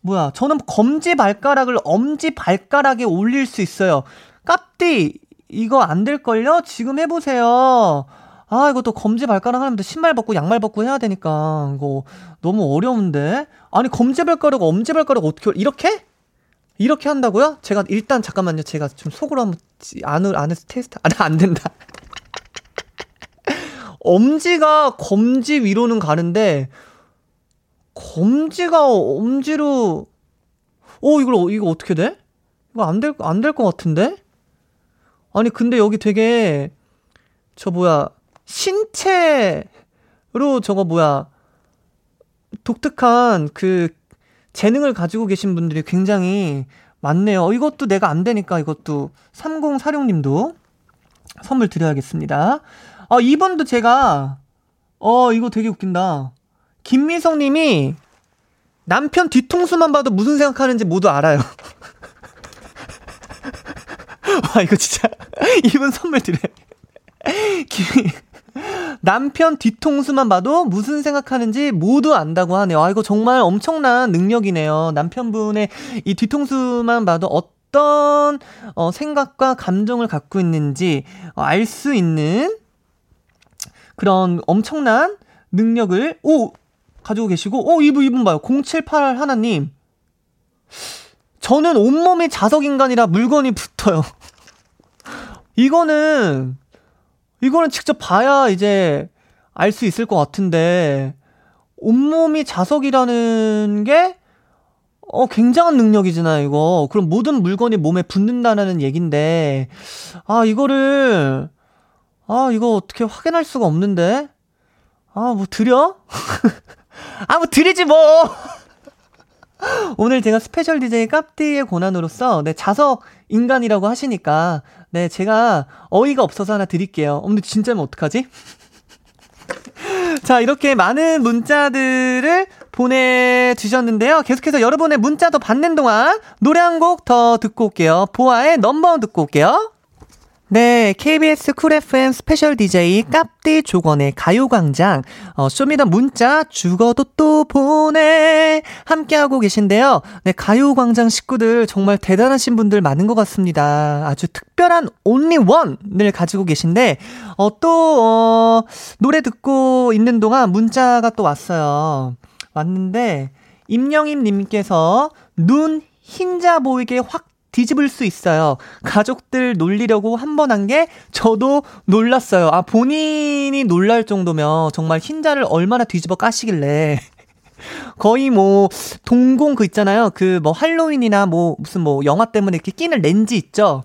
뭐야, 저는 검지 발가락을 엄지 발가락에 올릴 수 있어요. 깝디, 이거 안 될걸요? 지금 해보세요. 아, 이거 또 검지 발가락 하려면 신발 벗고 양말 벗고 해야 되니까. 이거 너무 어려운데? 아니, 검지 발가락, 엄지 발가락 어떻게, 이렇게? 이렇게 한다고요? 제가 일단 잠깐만요. 제가 좀 속으로 한번 안을 안에서 테스트. 아, 안 된다. 엄지가 검지 위로는 가는데 검지가 엄지로 어 이걸 이거 어떻게 돼? 이거 안 될 안 될 것 같은데? 아니 근데 여기 되게 저 뭐야 신체로 저거 뭐야 독특한 그 재능을 가지고 계신 분들이 굉장히 많네요. 어, 이것도 내가 안 되니까 이것도 3046님도 선물 드려야겠습니다. 어, 이분도 제가 어 이거 되게 웃긴다. 김미성 님이 남편 뒤통수만 봐도 무슨 생각하는지 모두 알아요. 와 이거 진짜 이분 선물 드려요. 김, 남편 뒤통수만 봐도 무슨 생각하는지 모두 안다고 하네요. 아, 이거 정말 엄청난 능력이네요. 남편분의 이 뒤통수만 봐도 어떤 어, 생각과 감정을 갖고 있는지 어, 알수 있는 그런 엄청난 능력을 오 가지고 계시고 오 이분 이분 봐요. 078 하나님. 저는 온몸이 자석 인간이라 물건이 붙어요. 이거는 이거는 직접 봐야 이제 알 수 있을 것 같은데 온몸이 자석이라는 게 어, 굉장한 능력이잖아요, 이거. 그럼 모든 물건이 몸에 붙는다는 얘긴데, 아, 이거를, 아, 이거 어떻게 확인할 수가 없는데? 아, 뭐, 드려? 아, 뭐, 드리지, 뭐! 오늘 제가 special DJ 깝디의 권한으로서, 네, 자석 인간이라고 하시니까, 네, 제가 어이가 없어서 하나 드릴게요. 어, 근데 진짜면 어떡하지? 자, 이렇게 많은 문자들을 보내주셨는데요. 계속해서 여러분의 문자 더 받는 동안 노래 한 곡 더 듣고 올게요. 보아의 Number One 듣고 올게요. 네, KBS 쿨 FM special DJ 깝디 조권의 가요광장, 어, show me the 문자 죽어도 또 보내 함께하고 계신데요. 네, 가요광장 식구들 정말 대단하신 분들 많은 것 같습니다. 아주 특별한 only one을 가지고 계신데, 어, 또, 어, 노래 듣고 있는 동안 문자가 또 왔어요. 왔는데, 임영임 님께서 눈 흰자 보이게 확 뒤집을 수 있어요. 가족들 놀리려고 한 번 한 게 저도 놀랐어요. 아, 본인이 놀랄 정도면 정말 흰자를 얼마나 뒤집어 까시길래. 거의 뭐, 동공 그 있잖아요. 그 뭐 할로윈이나 뭐 무슨 뭐 영화 때문에 이렇게 끼는 렌즈 있죠?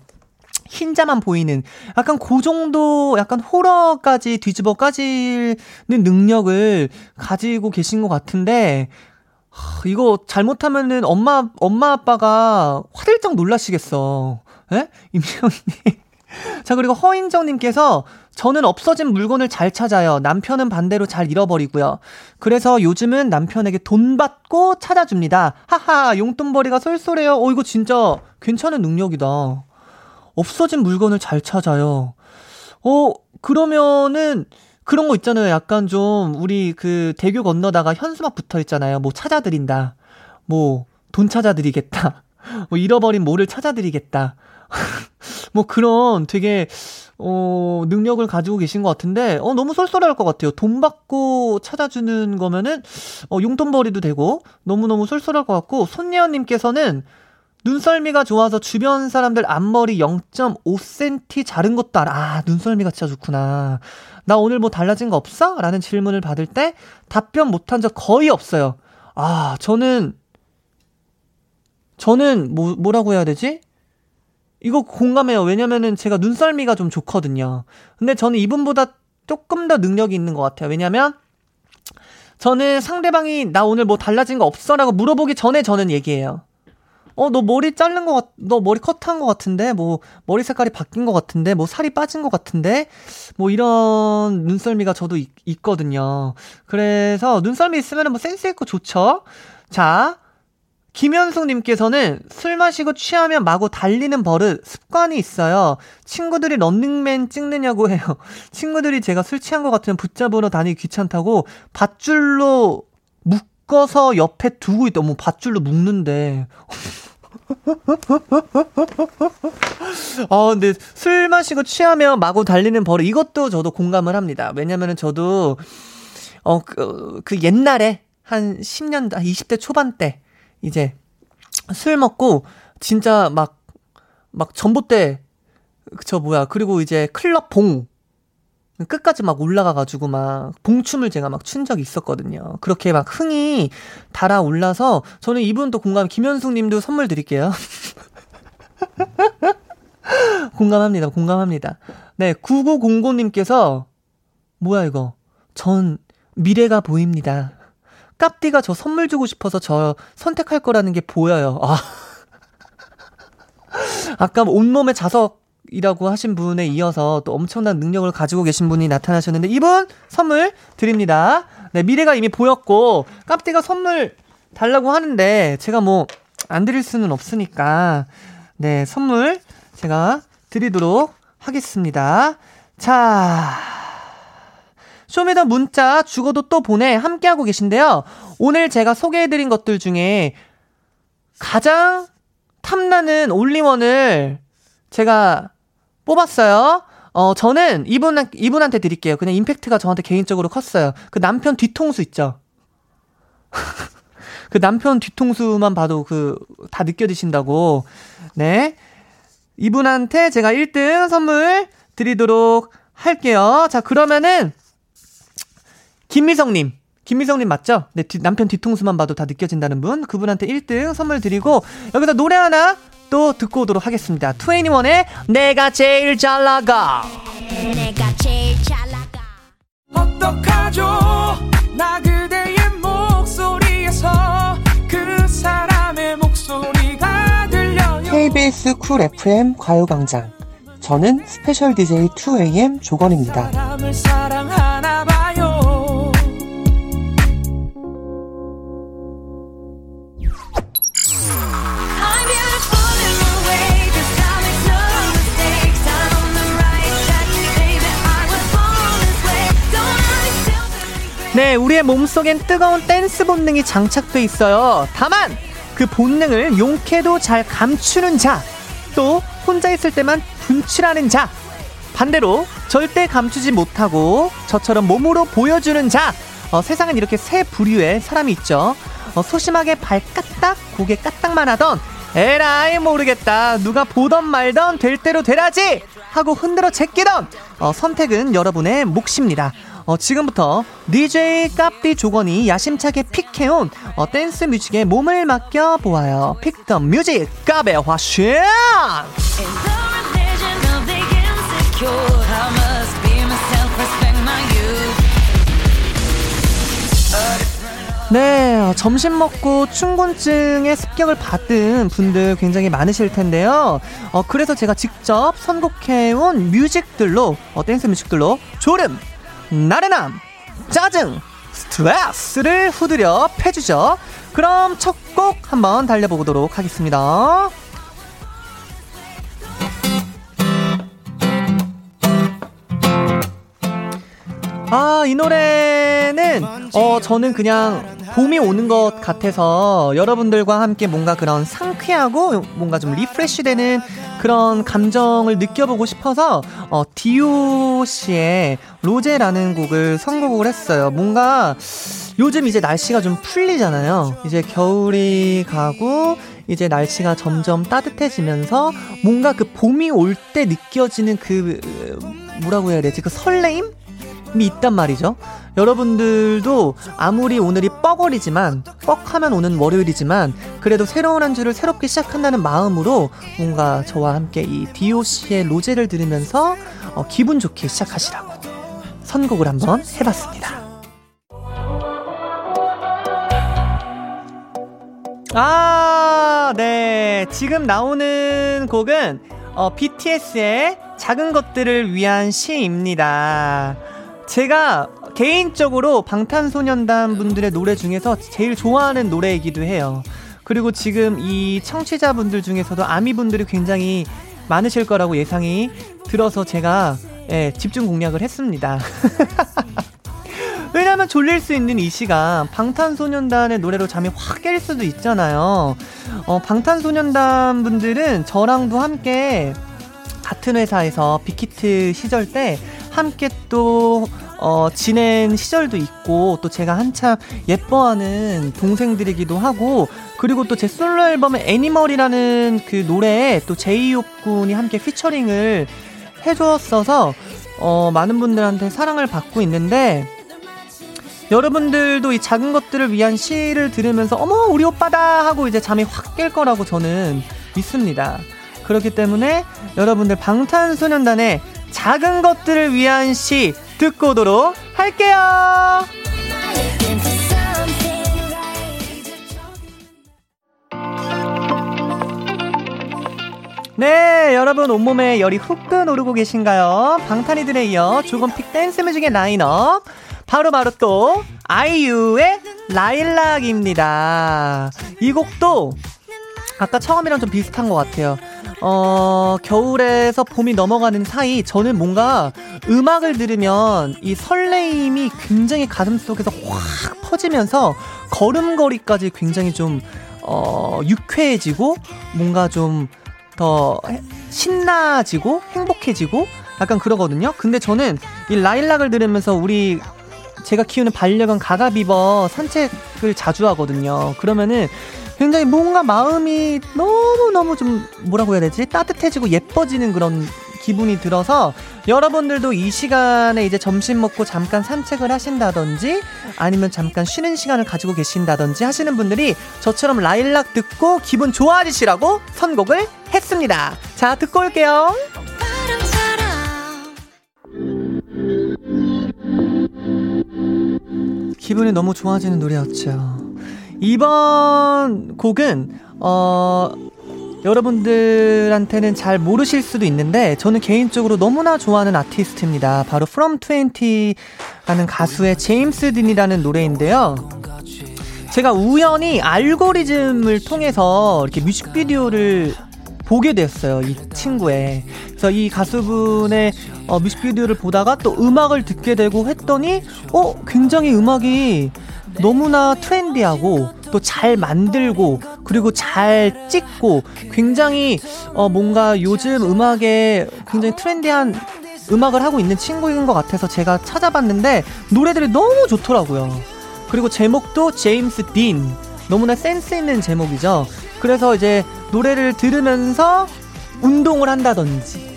흰자만 보이는 약간 그 정도 약간 호러까지 뒤집어 까지는 능력을 가지고 계신 것 같은데 이거 잘못하면은 엄마, 엄마 아빠가 화들짝 놀라시겠어. 예? 임시영님. 자, 그리고 허인정님께서 저는 없어진 물건을 잘 찾아요. 남편은 반대로 잘 잃어버리고요. 그래서 요즘은 남편에게 돈 받고 찾아줍니다. 하하, 용돈벌이가 쏠쏠해요. 어, 이거 진짜 괜찮은 능력이다. 없어진 물건을 잘 찾아요. 어, 그러면은, 그런 거 있잖아요. 약간 좀 우리 그 대교 건너다가 현수막 붙어 있잖아요. 뭐 찾아드린다. 뭐 돈 찾아드리겠다. 뭐 잃어버린 뭐를 찾아드리겠다. 뭐 그런 되게 어 능력을 가지고 계신 것 같은데 어 너무 쏠쏠할 것 같아요. 돈 받고 찾아주는 거면은 어 용돈벌이도 되고 너무 너무 쏠쏠할 것 같고 손예원님께서는 눈썰미가 좋아서 주변 사람들 앞머리 0.5cm 자른 것도 알아. 아, 눈썰미가 진짜 좋구나. 나 오늘 뭐 달라진 거 없어? 라는 질문을 받을 때 답변 못한 적 거의 없어요. 아, 저는, 저는 뭐, 뭐라고 해야 되지? 이거 공감해요. 왜냐면은 제가 눈썰미가 좀 좋거든요. 근데 저는 이분보다 조금 더 능력이 있는 것 같아요. 왜냐면, 저는 상대방이 나 오늘 뭐 달라진 거 없어? 라고 물어보기 전에 저는 얘기해요. 어, 너 머리 자른 거 같, 너 머리 커트한 거 같은데? 뭐, 머리 색깔이 바뀐 거 같은데? 뭐, 살이 빠진 거 같은데? 뭐, 이런 눈썰미가 저도 있, 있거든요. 그래서 눈썰미 있으면 뭐 센스있고 좋죠? 자, 김현숙님께서는 술 마시고 취하면 마구 달리는 버릇, 습관이 있어요. 친구들이 런닝맨 찍느냐고 해요. 친구들이 제가 술 취한 것 같으면 붙잡으러 다니기 귀찮다고 밧줄로 묶어서 옆에 두고 있다. 뭐 밧줄로 묶는데. 어, 근데 술 마시고 취하면 마구 달리는 버릇, 이것도 저도 공감을 합니다. 왜냐면은 저도, 어, 그, 그 옛날에 한 10년, 20대 초반 때, 이제 술 먹고, 진짜 막, 막 전봇대, 저 뭐야, 그리고 이제 클럽 봉, 끝까지 막 올라가가지고 막 봉춤을 제가 막 춘 적이 있었거든요. 그렇게 막 흥이 달아올라서 저는 이분도 공감, 김현숙 님도 선물 드릴게요. 공감합니다. 공감합니다. 네, 9900님께서 뭐야 이거. 전 미래가 보입니다. 깝디가 저 선물 주고 싶어서 저 선택할 거라는 게 보여요. 아. 아까 온몸에 자석 이라고 하신 분에 이어서 또 엄청난 능력을 가지고 계신 분이 나타나셨는데 이분 선물 드립니다. 네, 미래가 이미 보였고 깝디가 선물 달라고 하는데 제가 뭐 안 드릴 수는 없으니까 네, 선물 제가 드리도록 하겠습니다. 자. Show me the 문자 죽어도 또 보내 함께하고 계신데요. 오늘 제가 소개해드린 것들 중에 가장 탐나는 only one을 제가 뽑았어요. 어, 저는 이분, 이분한테 드릴게요. 그냥 임팩트가 저한테 개인적으로 컸어요. 그 남편 뒤통수 있죠? 그 남편 뒤통수만 봐도 그, 다 느껴지신다고. 네. 이분한테 제가 1등 선물 드리도록 할게요. 자, 그러면은, 김미성님. 김미성님 맞죠? 네, 뒤, 남편 뒤통수만 봐도 다 느껴진다는 분. 그분한테 1등 선물 드리고, 여기서 노래 하나 또 듣고 오도록 하겠습니다. 21의 내가 제일 잘 나가. 내가 제일 잘 나가. 어떡하죠? 나 그대의 목소리에서 그 사람의 목소리가 들려요. KBS 쿨 FM 가요광장. 저는 스페셜 DJ 2AM 조건입니다. 네, 우리의 몸속엔 뜨거운 댄스 본능이 장착돼 있어요. 다만 그 본능을 용케도 잘 감추는 자, 또 혼자 있을 때만 분출하는 자, 반대로 절대 감추지 못하고 저처럼 몸으로 보여주는 자, 어, 세상엔 이렇게 세 부류의 사람이 있죠. 어, 소심하게 발 까딱, 고개 까딱만 하던 에라이 모르겠다. 누가 보던 말던 될 대로 되라지 하고 흔들어 제끼던 어, 선택은 여러분의 몫입니다. 어, 지금부터 DJ 깝이 조권이 야심차게 pick해온 어, 댄스 뮤직에 몸을 맡겨 보아요. Pick the music 깝의 화신! 네, 점심 먹고 춘곤증의 습격을 받은 분들 굉장히 많으실 텐데요. 어, 그래서 제가 직접 선곡해온 뮤직들로, 어, 댄스 뮤직들로 졸음, 나른함, 짜증, 스트레스를 후드려 패주죠. 그럼 첫 곡 한번 달려보도록 하겠습니다. 아, 이 노래는, 어, 저는 그냥 봄이 오는 것 같아서 여러분들과 함께 뭔가 그런 상쾌하고 뭔가 좀 refresh 되는 그런 감정을 느껴보고 싶어서 어, 디오 씨의 로제라는 곡을 선곡을 했어요. 뭔가 요즘 이제 날씨가 좀 풀리잖아요. 이제 겨울이 가고 이제 날씨가 점점 따뜻해지면서 뭔가 그 봄이 올 때 느껴지는 그 뭐라고 해야 되지? 그 설레임? 이 있단 말이죠. 여러분들도 아무리 오늘이 뻐거리지만 뻑하면 오는 월요일이지만 그래도 새로운 한 주를 새롭게 시작한다는 마음으로 뭔가 저와 함께 이 DOC의 로제를 들으면서 어, 기분 좋게 시작하시라고 선곡을 한번 해봤습니다. 아, 네. 지금 나오는 곡은 어, BTS의 작은 것들을 위한 시입니다. 제가 개인적으로 방탄소년단 분들의 노래 중에서 제일 좋아하는 노래이기도 해요. 그리고 지금 이 청취자분들 중에서도 아미분들이 굉장히 많으실 거라고 예상이 들어서 제가 예, 집중 공략을 했습니다. 왜냐면 졸릴 수 있는 이 시간 방탄소년단의 노래로 잠이 확 깰 수도 있잖아요. 어, 방탄소년단 분들은 저랑도 함께 같은 회사에서 빅히트 시절 때 함께 또 어, 지낸 시절도 있고 또 제가 한참 예뻐하는 동생들이기도 하고 그리고 또 제 솔로 앨범의 Animal이라는 그 노래에 또 제이홉 군이 함께 피처링을 해주었어서 어, 많은 분들한테 사랑을 받고 있는데 여러분들도 이 작은 것들을 위한 시를 들으면서 어머 우리 오빠다 하고 이제 잠이 확 깰 거라고 저는 믿습니다. 그렇기 때문에 여러분들 방탄소년단의 작은 것들을 위한 시 듣고 오도록 할게요. 네, 여러분 온몸에 열이 후끈 오르고 계신가요? 방탄이들에 이어 조금픽 댄스 뮤직의 라인업. 바로바로 바로 또 아이유의 라일락입니다. 이 곡도 아까 처음이랑 좀 비슷한 것 같아요. 어, 겨울에서 봄이 넘어가는 사이 저는 뭔가 음악을 들으면 이 설레임이 굉장히 가슴 속에서 확 퍼지면서 걸음걸이까지 굉장히 좀, 어, 유쾌해지고 뭔가 좀 더 신나지고 행복해지고 약간 그러거든요. 근데 저는 이 라일락을 들으면서 우리 제가 키우는 반려견 가가비버 산책을 자주 하거든요. 그러면은 굉장히 뭔가 마음이 너무너무 좀 뭐라고 해야 되지? 따뜻해지고 예뻐지는 그런 기분이 들어서 여러분들도 이 시간에 이제 점심 먹고 잠깐 산책을 하신다든지 아니면 잠깐 쉬는 시간을 가지고 계신다든지 하시는 분들이 저처럼 라일락 듣고 기분 좋아지시라고 선곡을 했습니다. 자, 듣고 올게요. 기분이 너무 좋아지는 노래였죠. 이번 곡은 어 여러분들한테는 잘 모르실 수도 있는데 저는 개인적으로 너무나 좋아하는 아티스트입니다. 바로 From 20라는 가수의 제임스 딘이라는 노래인데요. 제가 우연히 알고리즘을 통해서 이렇게 뮤직비디오를 보게 됐어요. 이 친구의. 그래서 이 가수분의 어, 뮤직비디오를 보다가 또 음악을 듣게 되고 했더니, 어, 굉장히 음악이 너무나 트렌디하고 또 잘 만들고 그리고 잘 찍고 굉장히 어 뭔가 요즘 음악에 굉장히 트렌디한 음악을 하고 있는 친구인 것 같아서 제가 찾아봤는데 노래들이 너무 좋더라고요. 그리고 제목도 제임스 딘. 너무나 센스 있는 제목이죠. 그래서 이제 노래를 들으면서 운동을 한다든지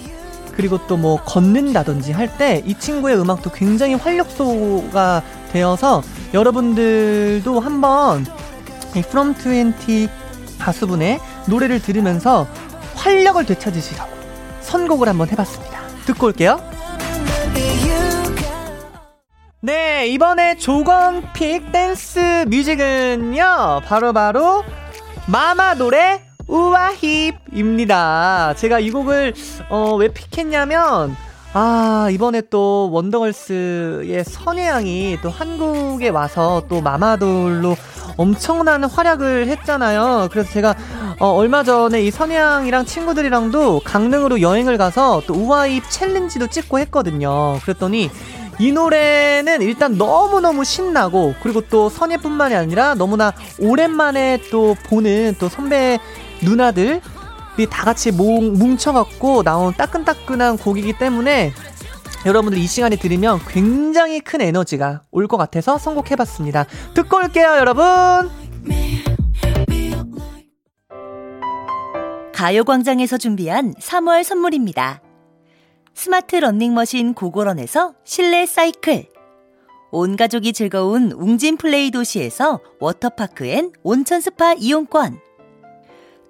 그리고 또 뭐 걷는다든지 할 때 이 친구의 음악도 굉장히 활력소가 되어서 여러분들도 한번 이 From 20 가수분의 노래를 들으면서 활력을 되찾으시라고 선곡을 한번 해봤습니다. 듣고 올게요. 네, 이번에 조건픽 댄스 뮤직은요, 바로바로 바로 마마 노래 우와힙입니다. 제가 이 곡을, 어, 왜 픽했냐면, 아, 이번에 또 원더걸스의 선혜양이 또 한국에 와서 또 마마돌로 엄청난 활약을 했잖아요. 그래서 제가 어, 얼마 전에 이 선혜양이랑 친구들이랑도 강릉으로 여행을 가서 또 우아입 챌린지도 찍고 했거든요. 그랬더니 이 노래는 일단 너무너무 신나고 그리고 또 선예뿐만이 아니라 너무나 오랜만에 또 보는 또 선배 누나들 다 같이 뭉쳐갖고 나온 따끈따끈한 곡이기 때문에 여러분들 이 시간에 들으면 굉장히 큰 에너지가 올 것 같아서 선곡해봤습니다. 듣고 올게요, 여러분! 가요광장에서 준비한 3월 선물입니다. 스마트 러닝머신 고고런에서 실내 사이클. 온 가족이 즐거운 웅진 플레이 도시에서 워터파크 and 온천 스파 이용권.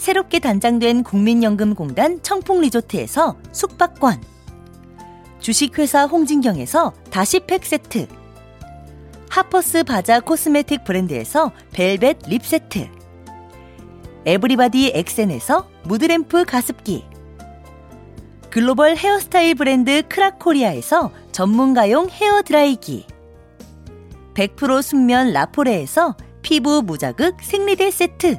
새롭게 단장된 국민연금공단 청풍리조트에서 숙박권. 주식회사 홍진경에서 다시팩 세트. 하퍼스 바자 cosmetic 브랜드에서 벨벳 lip 세트. 에브리바디 엑센에서 무드램프 가습기. 글로벌 헤어스타일 브랜드 크라코리아에서 전문가용 헤어 드라이기. 100% 순면 라포레에서 피부 무자극 생리대 세트.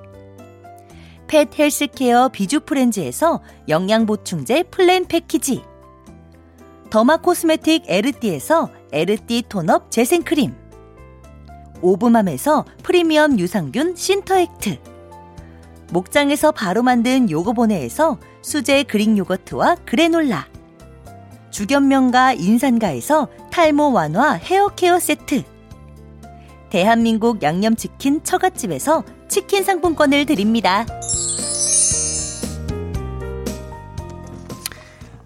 pet healthcare 비주프렌즈에서 영양보충제 플랜 패키지. derma cosmetic 에르띠에서 에르띠 tone-up 재생크림. 오브맘에서 프리미엄 유산균 신터액트. 목장에서 바로 만든 요거보네에서 수제 그릭 요거트와 그래놀라. 죽염명가 인산가에서 탈모 완화 헤어케어 세트. 대한민국 양념치킨 처갓집에서 치킨 상품권을 드립니다.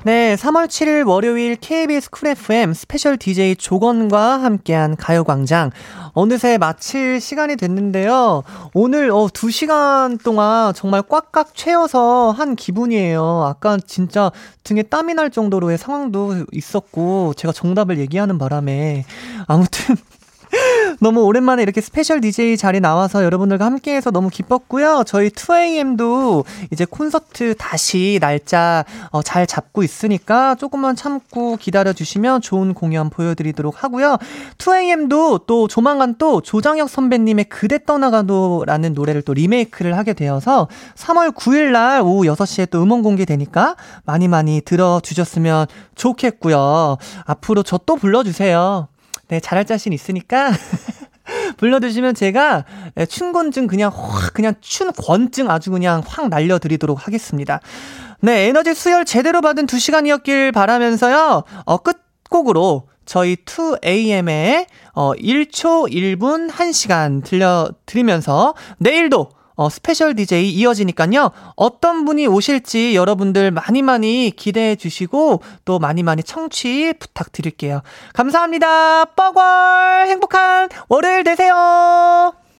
네, 3월 7일 월요일 KBS 쿨 FM 스페셜 DJ 조권과 함께한 가요광장. 어느새 마칠 시간이 됐는데요. 오늘 어, 2시간 동안 정말 꽉꽉 채워서 한 기분이에요. 아까 진짜 등에 땀이 날 정도로의 상황도 있었고, 제가 정답을 얘기하는 바람에. 아무튼. 너무 오랜만에 이렇게 스페셜 DJ 자리 나와서 여러분들과 함께해서 너무 기뻤고요. 저희 2AM도 이제 콘서트 다시 날짜 어, 잘 잡고 있으니까 조금만 참고 기다려 주시면 좋은 공연 보여드리도록 하고요. 2AM도 또 조만간 또 조장혁 선배님의 그대 떠나가도라는 노래를 또 리메이크를 하게 되어서 3월 9일 날 오후 6시에 또 음원 공개되니까 많이 많이 들어 주셨으면 좋겠고요. 앞으로 저 또 불러주세요. 네, 잘할 자신 있으니까. 불러주시면 제가 예, 춘곤증 그냥 확, 그냥 춘곤증 아주 그냥 확 날려드리도록 하겠습니다. 네, 에너지 수혈 제대로 받은 두 시간이었길 바라면서요, 어, 끝곡으로 저희 2AM의 어, 1초 1분 1시간 들려드리면서 내일도 어, 스페셜 DJ 이어지니까요. 어떤 분이 오실지 여러분들 많이 많이 기대해 주시고 또 많이 많이 청취 부탁드릴게요. 감사합니다. 뻐걸 행복한 월요일 되세요.